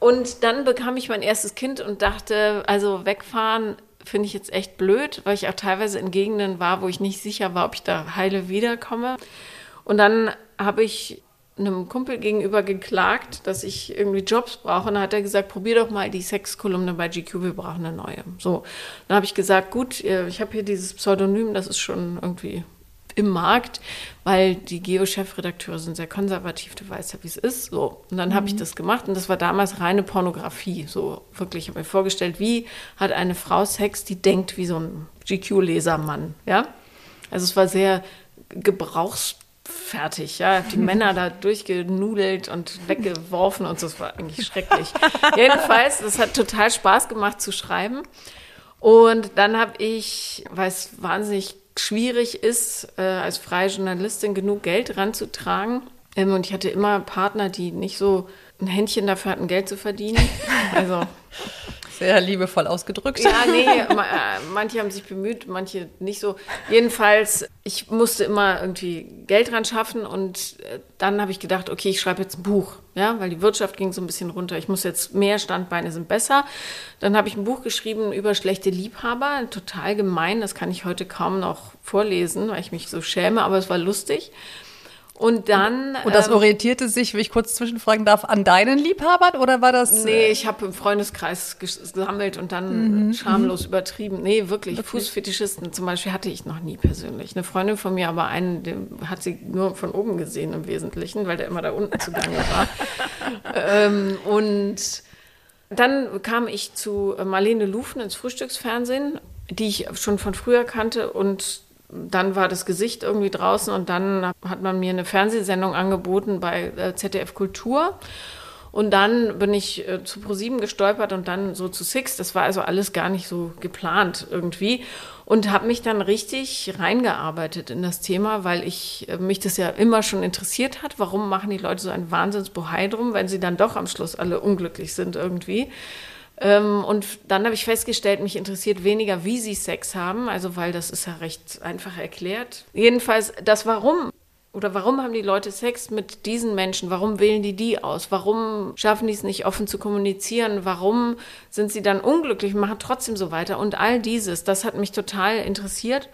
Und dann bekam ich mein erstes Kind und dachte, also wegfahren finde ich jetzt echt blöd, weil ich auch teilweise in Gegenden war, wo ich nicht sicher war, ob ich da heile wiederkomme. Und dann habe ich einem Kumpel gegenüber geklagt, dass ich irgendwie Jobs brauche. Und dann hat er gesagt, probier doch mal die Sexkolumne bei GQ, wir brauchen eine neue. So, dann habe ich gesagt, gut, äh, ich habe hier dieses Pseudonym, das ist schon irgendwie im Markt, weil die Geo-Chefredakteure sind sehr konservativ, du weißt ja, wie es ist. So. Und dann mhm. habe ich das gemacht und das war damals reine Pornografie. So wirklich, ich habe mir vorgestellt, wie hat eine Frau Sex, die denkt wie so ein GQ-Lesermann. Ja? Also es war sehr gebrauchsfertig, ja, die Männer da durchgenudelt und weggeworfen und so, das war eigentlich schrecklich. Jedenfalls, das hat total Spaß gemacht zu schreiben. Und dann habe ich, weil es wahnsinnig schwierig ist, äh, als freie Journalistin genug Geld ranzutragen. Ähm, und ich hatte immer Partner, die nicht so ein Händchen dafür hatten, Geld zu verdienen. Also sehr liebevoll ausgedrückt. Ja, nee, äh, manche haben sich bemüht, manche nicht so. Jedenfalls, ich musste immer irgendwie Geld ran schaffen und äh, dann habe ich gedacht, okay, ich schreibe jetzt ein Buch, ja, weil die Wirtschaft ging so ein bisschen runter. Ich muss jetzt mehr Standbeine sind besser. Dann habe ich ein Buch geschrieben über schlechte Liebhaber, total gemein, das kann ich heute kaum noch vorlesen, weil ich mich so schäme, aber es war lustig. Und dann. Und das ähm, orientierte sich, wenn ich kurz zwischenfragen darf, an deinen Liebhabern oder war das? Nee, äh, ich habe im Freundeskreis gesammelt und dann mhm. schamlos mhm. übertrieben. Nee, wirklich. Okay. Fußfetischisten zum Beispiel hatte ich noch nie persönlich. Eine Freundin von mir, aber einen, den hat sie nur von oben gesehen im Wesentlichen, weil der immer da unten zugange war. ähm, und dann kam ich zu Marlene Lufen ins Frühstücksfernsehen, die ich schon von früher kannte und dann war das Gesicht irgendwie draußen und dann hat man mir eine Fernsehsendung angeboten bei äh, ZDF Kultur. Und dann bin ich äh, zu ProSieben gestolpert und dann so zu Six. Das war also alles gar nicht so geplant irgendwie. Und habe mich dann richtig reingearbeitet in das Thema, weil ich äh, mich das ja immer schon interessiert hat. Warum machen die Leute so ein Wahnsinnsbohai drum, wenn sie dann doch am Schluss alle unglücklich sind irgendwie? Ähm, und dann habe ich festgestellt, mich interessiert weniger, wie sie Sex haben, also weil das ist ja recht einfach erklärt. Jedenfalls das Warum. Oder warum haben die Leute Sex mit diesen Menschen? Warum wählen die die aus? Warum schaffen die es nicht offen zu kommunizieren? Warum sind sie dann unglücklich und machen trotzdem so weiter? Und all dieses, das hat mich total interessiert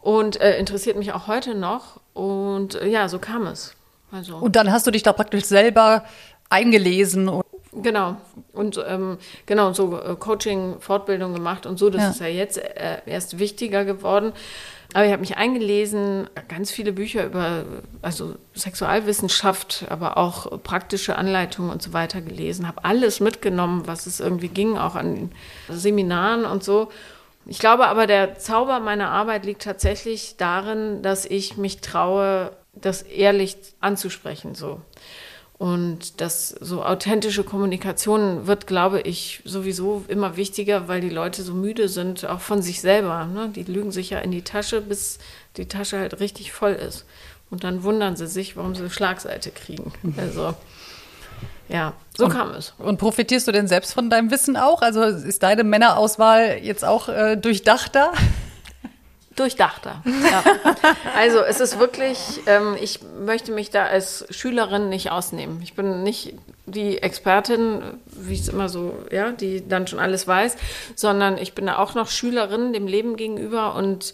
und äh, interessiert mich auch heute noch. Und äh, ja, so kam es. Also. Und dann hast du dich da praktisch selber eingelesen und Genau. Und ähm, genau, so äh, Coaching, Fortbildung gemacht und so. Das ja. ist ja jetzt äh, erst wichtiger geworden. Aber ich habe mich eingelesen, ganz viele Bücher über also Sexualwissenschaft, aber auch praktische Anleitungen und so weiter gelesen, habe alles mitgenommen, was es irgendwie ging, auch an Seminaren und so. Ich glaube aber, der Zauber meiner Arbeit liegt tatsächlich darin, dass ich mich traue, das ehrlich anzusprechen. So. Und das so authentische Kommunikation wird, glaube ich, sowieso immer wichtiger, weil die Leute so müde sind, auch von sich selber. Ne? Die lügen sich ja in die Tasche, bis die Tasche halt richtig voll ist. Und dann wundern sie sich, warum sie eine Schlagseite kriegen. Also ja, so und, kam es. Und profitierst du denn selbst von deinem Wissen auch? Also ist deine Männerauswahl jetzt auch äh, durchdachter? Durchdachter. Ja. Also es ist wirklich, ähm, ich möchte mich da als Schülerin nicht ausnehmen. Ich bin nicht die Expertin, wie es immer so, ja, die dann schon alles weiß, sondern ich bin da auch noch Schülerin dem Leben gegenüber und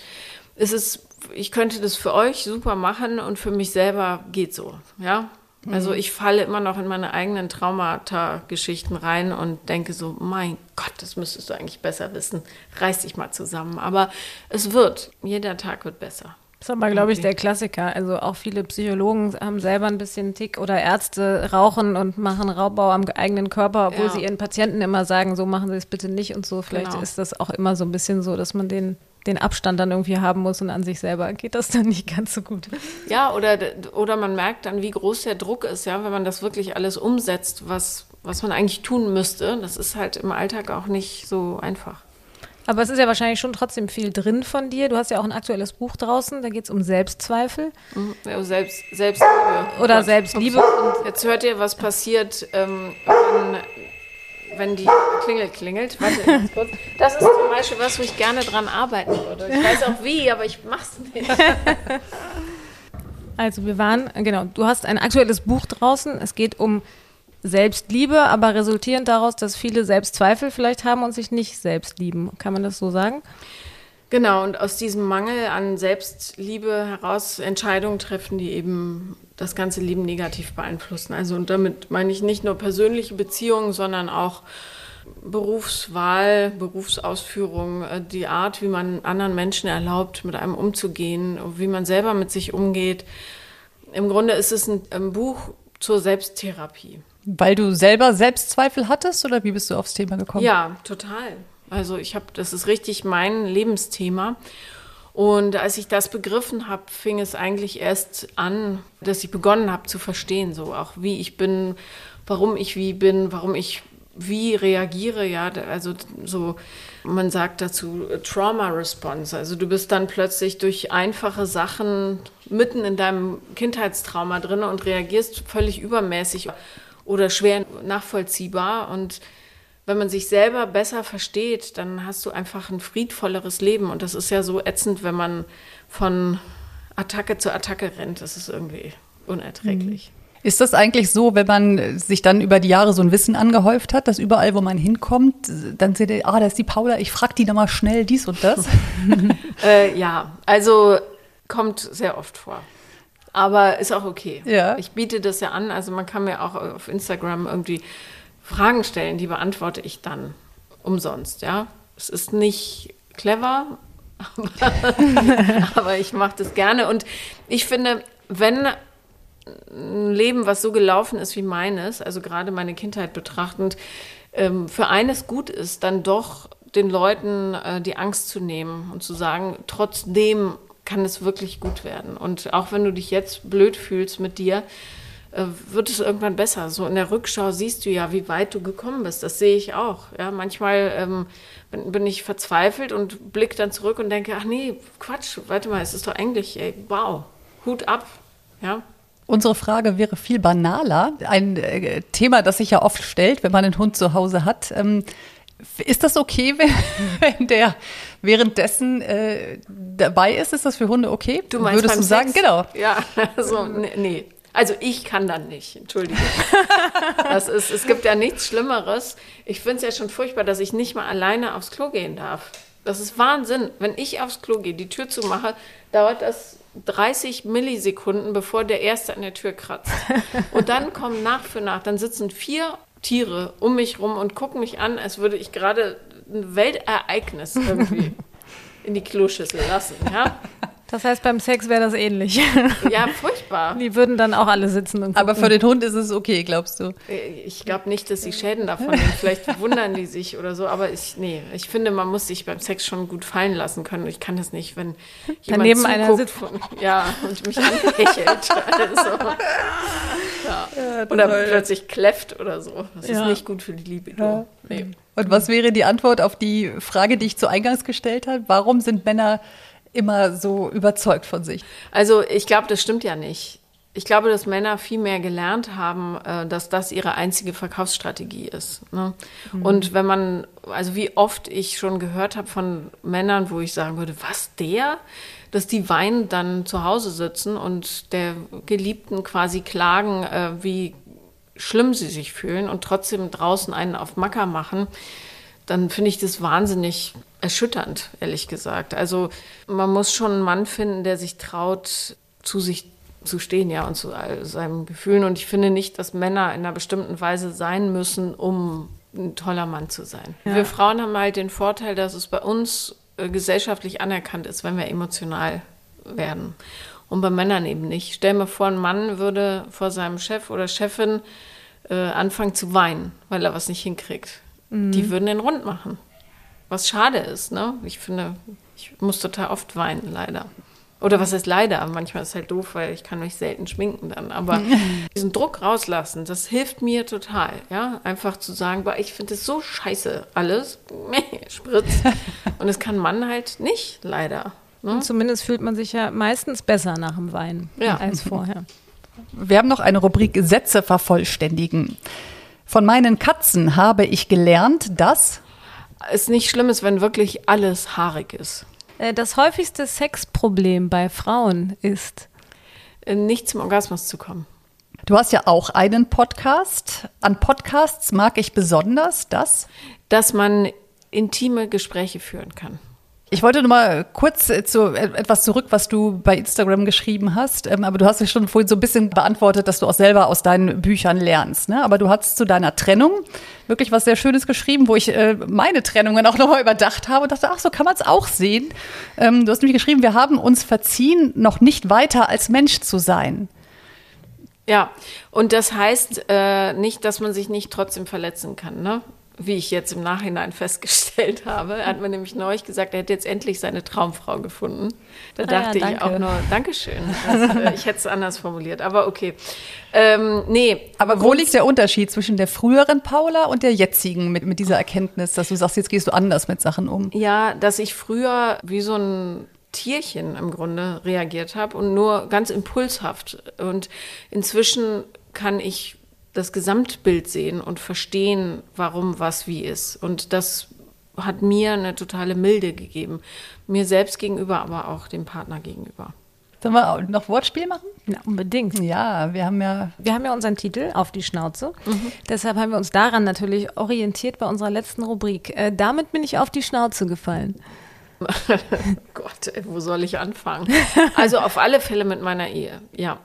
es ist, ich könnte das für euch super machen und für mich selber geht so, ja. Also ich falle immer noch in meine eigenen Traumata-Geschichten rein und denke so, mein Gott, das müsstest du eigentlich besser wissen. Reiß dich mal zusammen. Aber es wird. Jeder Tag wird besser. Das ist aber, glaube ich, der Klassiker. Also auch viele Psychologen haben selber ein bisschen Tick oder Ärzte rauchen und machen Raubbau am eigenen Körper, obwohl ja. sie ihren Patienten immer sagen, so machen sie es bitte nicht und so. Vielleicht genau. ist das auch immer so ein bisschen so, dass man den den Abstand dann irgendwie haben muss und an sich selber geht das dann nicht ganz so gut. Ja, oder, oder man merkt dann, wie groß der Druck ist, ja, wenn man das wirklich alles umsetzt, was, was man eigentlich tun müsste. Das ist halt im Alltag auch nicht so einfach. Aber es ist ja wahrscheinlich schon trotzdem viel drin von dir. Du hast ja auch ein aktuelles Buch draußen, da geht es um Selbstzweifel. Mhm. Ja, Selbst, Selbstliebe. Oder Selbstliebe. Und jetzt hört ihr, was passiert, ähm, wenn wenn die Klingel klingelt. Warte ganz kurz. Das ist zum Beispiel was, wo ich gerne dran arbeiten würde. Ich weiß auch wie, aber ich mach's nicht. Also wir waren, genau, du hast ein aktuelles Buch draußen. Es geht um Selbstliebe, aber resultierend daraus, dass viele Selbstzweifel vielleicht haben und sich nicht selbst lieben. Kann man das so sagen? Genau, und aus diesem Mangel an Selbstliebe heraus Entscheidungen treffen, die eben das ganze Leben negativ beeinflussen. Also und damit meine ich nicht nur persönliche Beziehungen, sondern auch Berufswahl, Berufsausführung, äh, die Art, wie man anderen Menschen erlaubt, mit einem umzugehen, wie man selber mit sich umgeht. Im Grunde ist es ein, ein Buch zur Selbsttherapie. Weil du selber Selbstzweifel hattest oder wie bist du aufs Thema gekommen? Ja, total. Also ich habe, das ist richtig mein Lebensthema. Und als ich das begriffen habe, fing es eigentlich erst an, dass ich begonnen habe zu verstehen, so auch wie ich bin, warum ich wie bin, warum ich wie reagiere, ja, also so, man sagt dazu Trauma Response. Also du bist dann plötzlich durch einfache Sachen mitten in deinem Kindheitstrauma drin und reagierst völlig übermäßig oder schwer nachvollziehbar. Und wenn man sich selber besser versteht, dann hast du einfach ein friedvolleres Leben. Und das ist ja so ätzend, wenn man von Attacke zu Attacke rennt. Das ist irgendwie unerträglich. Mhm. Ist das eigentlich so, wenn man sich dann über die Jahre so ein Wissen angehäuft hat, dass überall, wo man hinkommt, dann seht ihr, ah, da ist die Paula, ich frag die nochmal schnell dies und das? äh, ja, also kommt sehr oft vor. Aber ist auch okay. Ja. Ich biete das ja an. Also man kann mir auch auf Instagram irgendwie Fragen stellen, die beantworte ich dann umsonst. Ja, es ist nicht clever, aber, aber ich mache das gerne. Und ich finde, wenn ein Leben, was so gelaufen ist wie meines, also gerade meine Kindheit betrachtend, ähm, für eines gut ist, dann doch den Leuten äh, die Angst zu nehmen und zu sagen, trotzdem kann es wirklich gut werden. Und auch wenn du dich jetzt blöd fühlst mit dir, wird es irgendwann besser. So in der Rückschau siehst du ja, wie weit du gekommen bist. Das sehe ich auch. Ja, manchmal ähm, bin, bin, ich verzweifelt und blicke dann zurück und denke, ach nee, Quatsch, warte mal, es ist doch eigentlich, ey, wow, Hut ab. Ja, Unsere Frage wäre viel banaler. Ein äh, Thema, das sich ja oft stellt, wenn man einen Hund zu Hause hat. Ähm, ist das okay, wenn, wenn der währenddessen äh, dabei ist? Ist das für Hunde okay? Du meinst Würdest du sagen, Sex? genau. Ja, also nee. Also ich kann dann nicht, entschuldige. Das ist, es gibt ja nichts Schlimmeres. Ich finde es ja schon furchtbar, dass ich nicht mal alleine aufs Klo gehen darf. Das ist Wahnsinn. Wenn ich aufs Klo gehe, die Tür zumache, dauert das 30 Millisekunden, bevor der Erste an der Tür kratzt. Und dann kommen nach für nach, dann sitzen vier Tiere um mich rum und gucken mich an, als würde ich gerade ein Weltereignis irgendwie in die Kloschüssel lassen. Ja? Das heißt, beim Sex wäre das ähnlich. Ja, furchtbar. Die würden dann auch alle sitzen und gucken. Aber für den Hund ist es okay, glaubst du? Äh, ich glaube nicht, dass sie Schäden davon nehmen. Vielleicht wundern die sich oder so. Aber ich, nee, ich finde, man muss sich beim Sex schon gut fallen lassen können. Ich kann das nicht, wenn jemand Daneben einer sitzt. Und, ja, und mich anlächelt. Also, ja. Oder plötzlich kläfft oder so. Das Ja. ist nicht gut für die Libido. Ja. Nee. Und was wäre die Antwort auf die Frage, die ich zu Eingangs gestellt habe? Warum sind Männer immer so überzeugt von sich? Also ich glaube, das stimmt ja nicht. Ich glaube, dass Männer viel mehr gelernt haben, äh, dass das ihre einzige Verkaufsstrategie ist. Ne? Und wenn man, also wie oft ich schon gehört habe von Männern, wo ich sagen würde, was der? Dass die weinen dann zu Hause sitzen und der Geliebten quasi klagen, äh, wie schlimm sie sich fühlen und trotzdem draußen einen auf Macker machen, dann finde ich das wahnsinnig erschütternd, ehrlich gesagt. Also man muss schon einen Mann finden, der sich traut, zu sich zu stehen, ja, und zu all seinen Gefühlen. Und ich finde nicht, dass Männer in einer bestimmten Weise sein müssen, um ein toller Mann zu sein. Wir Frauen haben halt den Vorteil, dass es bei uns äh, gesellschaftlich anerkannt ist, wenn wir emotional werden. Und bei Männern eben nicht. Stell mir vor, ein Mann würde vor seinem Chef oder Chefin äh, anfangen zu weinen, weil er was nicht hinkriegt. Die würden den rund machen. Was schade ist, ne? Ich finde, ich muss total oft weinen, leider. Oder was heißt leider? Manchmal ist es halt doof, weil ich kann mich selten schminken dann. Aber diesen Druck rauslassen, das hilft mir total, ja? Einfach zu sagen, boah, ich finde es so scheiße alles. Spritz. Und das kann man halt nicht, leider. Ne? Und zumindest fühlt man sich ja meistens besser nach dem Weinen Ja. als vorher. Wir haben noch eine Rubrik Sätze vervollständigen. Von meinen Katzen habe ich gelernt, dass Es nicht schlimm ist, wenn wirklich alles haarig ist. Äh, Das häufigste Sexproblem bei Frauen ist, Äh, Nicht zum Orgasmus zu kommen. du hast ja auch einen Podcast. An Podcasts mag ich besonders, dass Dass man intime Gespräche führen kann. Ich wollte noch mal kurz zu etwas zurück, was du bei Instagram geschrieben hast. Ähm, aber du hast ja schon vorhin so ein bisschen beantwortet, dass du auch selber aus deinen Büchern lernst. Ne? Aber du hast zu deiner Trennung wirklich was sehr Schönes geschrieben, wo ich äh, meine Trennungen auch nochmal überdacht habe und dachte, ach, so kann man es auch sehen. Ähm, du hast nämlich geschrieben, wir haben uns verziehen, noch nicht weiter als Mensch zu sein. Ja, und das heißt äh, nicht, dass man sich nicht trotzdem verletzen kann, ne? Wie ich jetzt im Nachhinein festgestellt habe. Er hat mir nämlich neulich gesagt, er hätte jetzt endlich seine Traumfrau gefunden. Da ah, dachte ja, ich auch nur, Dankeschön. Das, äh, ich hätte es anders formuliert, aber okay. Ähm, nee. Aber wo liegt der Unterschied zwischen der früheren Paula und der jetzigen mit, mit dieser Erkenntnis, dass du sagst, jetzt gehst du anders mit Sachen um? Ja, dass ich früher wie so ein Tierchen im Grunde reagiert habe und nur ganz impulshaft. Und inzwischen kann ich das Gesamtbild sehen und verstehen, warum was wie ist. Und das hat mir eine totale Milde gegeben. Mir selbst gegenüber, aber auch dem Partner gegenüber. Sollen wir noch Wortspiel machen? Ja, unbedingt. Ja, wir haben ja. Wir haben ja unseren Titel auf die Schnauze. Mhm. Deshalb haben wir uns daran natürlich orientiert bei unserer letzten Rubrik. Äh, damit bin ich auf die Schnauze gefallen. Gott, wo soll ich anfangen? Also auf alle Fälle mit meiner Ehe. Ja,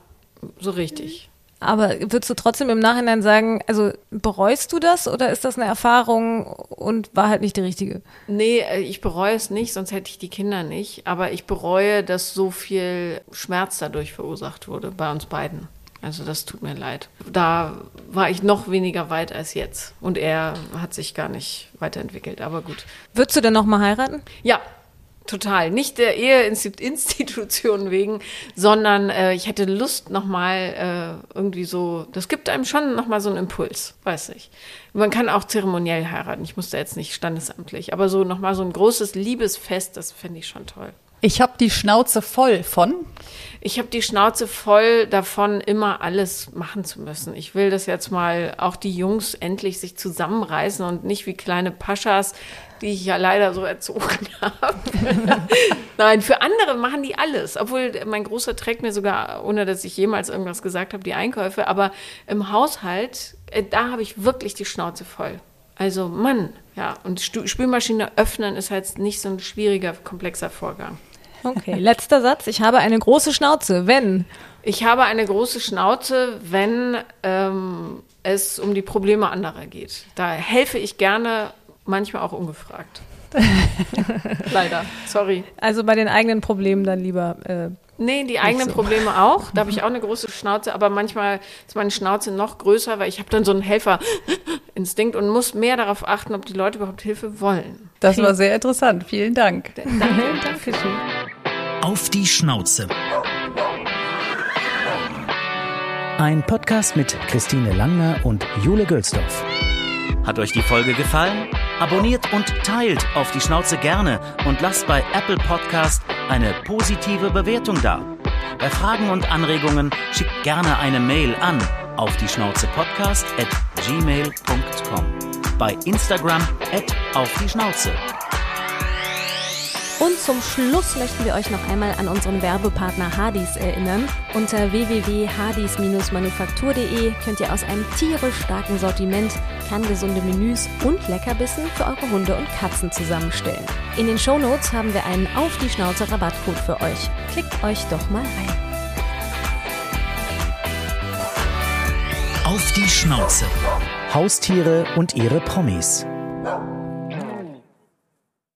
so richtig. Aber würdest du trotzdem im Nachhinein sagen, also bereust du das oder ist das eine Erfahrung und war halt nicht die richtige? Nee, äh, ich bereue es nicht, sonst hätte ich die Kinder nicht. Aber ich bereue, dass so viel Schmerz dadurch verursacht wurde bei uns beiden. Also das tut mir leid. Da war ich noch weniger weit als jetzt. Und er hat sich gar nicht weiterentwickelt, aber gut. Würdest du denn nochmal heiraten? Ja, Total. Nicht der Eheinstitution wegen, sondern äh, ich hätte Lust nochmal äh, irgendwie so, das gibt einem schon nochmal so einen Impuls, weiß ich. Man kann auch zeremoniell heiraten. Ich muss da jetzt nicht standesamtlich, aber so nochmal so ein großes Liebesfest, das fände ich schon toll. Ich habe die Schnauze voll von. Ich habe die Schnauze voll davon, immer alles machen zu müssen. Ich will, dass jetzt mal auch die Jungs endlich sich zusammenreißen und nicht wie kleine Paschas, die ich ja leider so erzogen habe. Nein, für andere machen die alles. Obwohl mein Großer trägt mir sogar, ohne dass ich jemals irgendwas gesagt habe, die Einkäufe. Aber im Haushalt, äh, da habe ich wirklich die Schnauze voll. Also Mann, ja. Und Spülmaschine öffnen ist halt nicht so ein schwieriger, komplexer Vorgang. Okay, letzter Satz. Ich habe eine große Schnauze, wenn. Ich habe eine große Schnauze, wenn ähm, es um die Probleme anderer geht. Da helfe ich gerne, manchmal auch ungefragt. Leider, sorry. Also bei den eigenen Problemen dann lieber. Äh, nee, die eigenen so. Probleme auch. Da habe ich auch eine große Schnauze, aber manchmal ist meine Schnauze noch größer, weil ich habe dann so einen Helferinstinkt und muss mehr darauf achten, ob die Leute überhaupt Hilfe wollen. Das war sehr interessant. Vielen Dank. Danke, danke schön. Auf die Schnauze. Ein Podcast mit Christine Langner und Jule Gülsdorf. Hat euch die Folge gefallen? Abonniert und teilt auf die Schnauze gerne und lasst bei Apple Podcast eine positive Bewertung da. Bei Fragen und Anregungen schickt gerne eine Mail an auf die Schnauze Podcast at gmail.com. Bei Instagram at auf die Schnauze. Und zum Schluss möchten wir euch noch einmal an unseren Werbepartner Hardys erinnern. Unter www.hardys-manufaktur.de könnt ihr aus einem tierisch starken Sortiment kerngesunde Menüs und Leckerbissen für eure Hunde und Katzen zusammenstellen. In den Shownotes haben wir einen Auf die Schnauze Rabattcode für euch. Klickt euch doch mal rein. Auf die Schnauze. Haustiere und ihre Promis.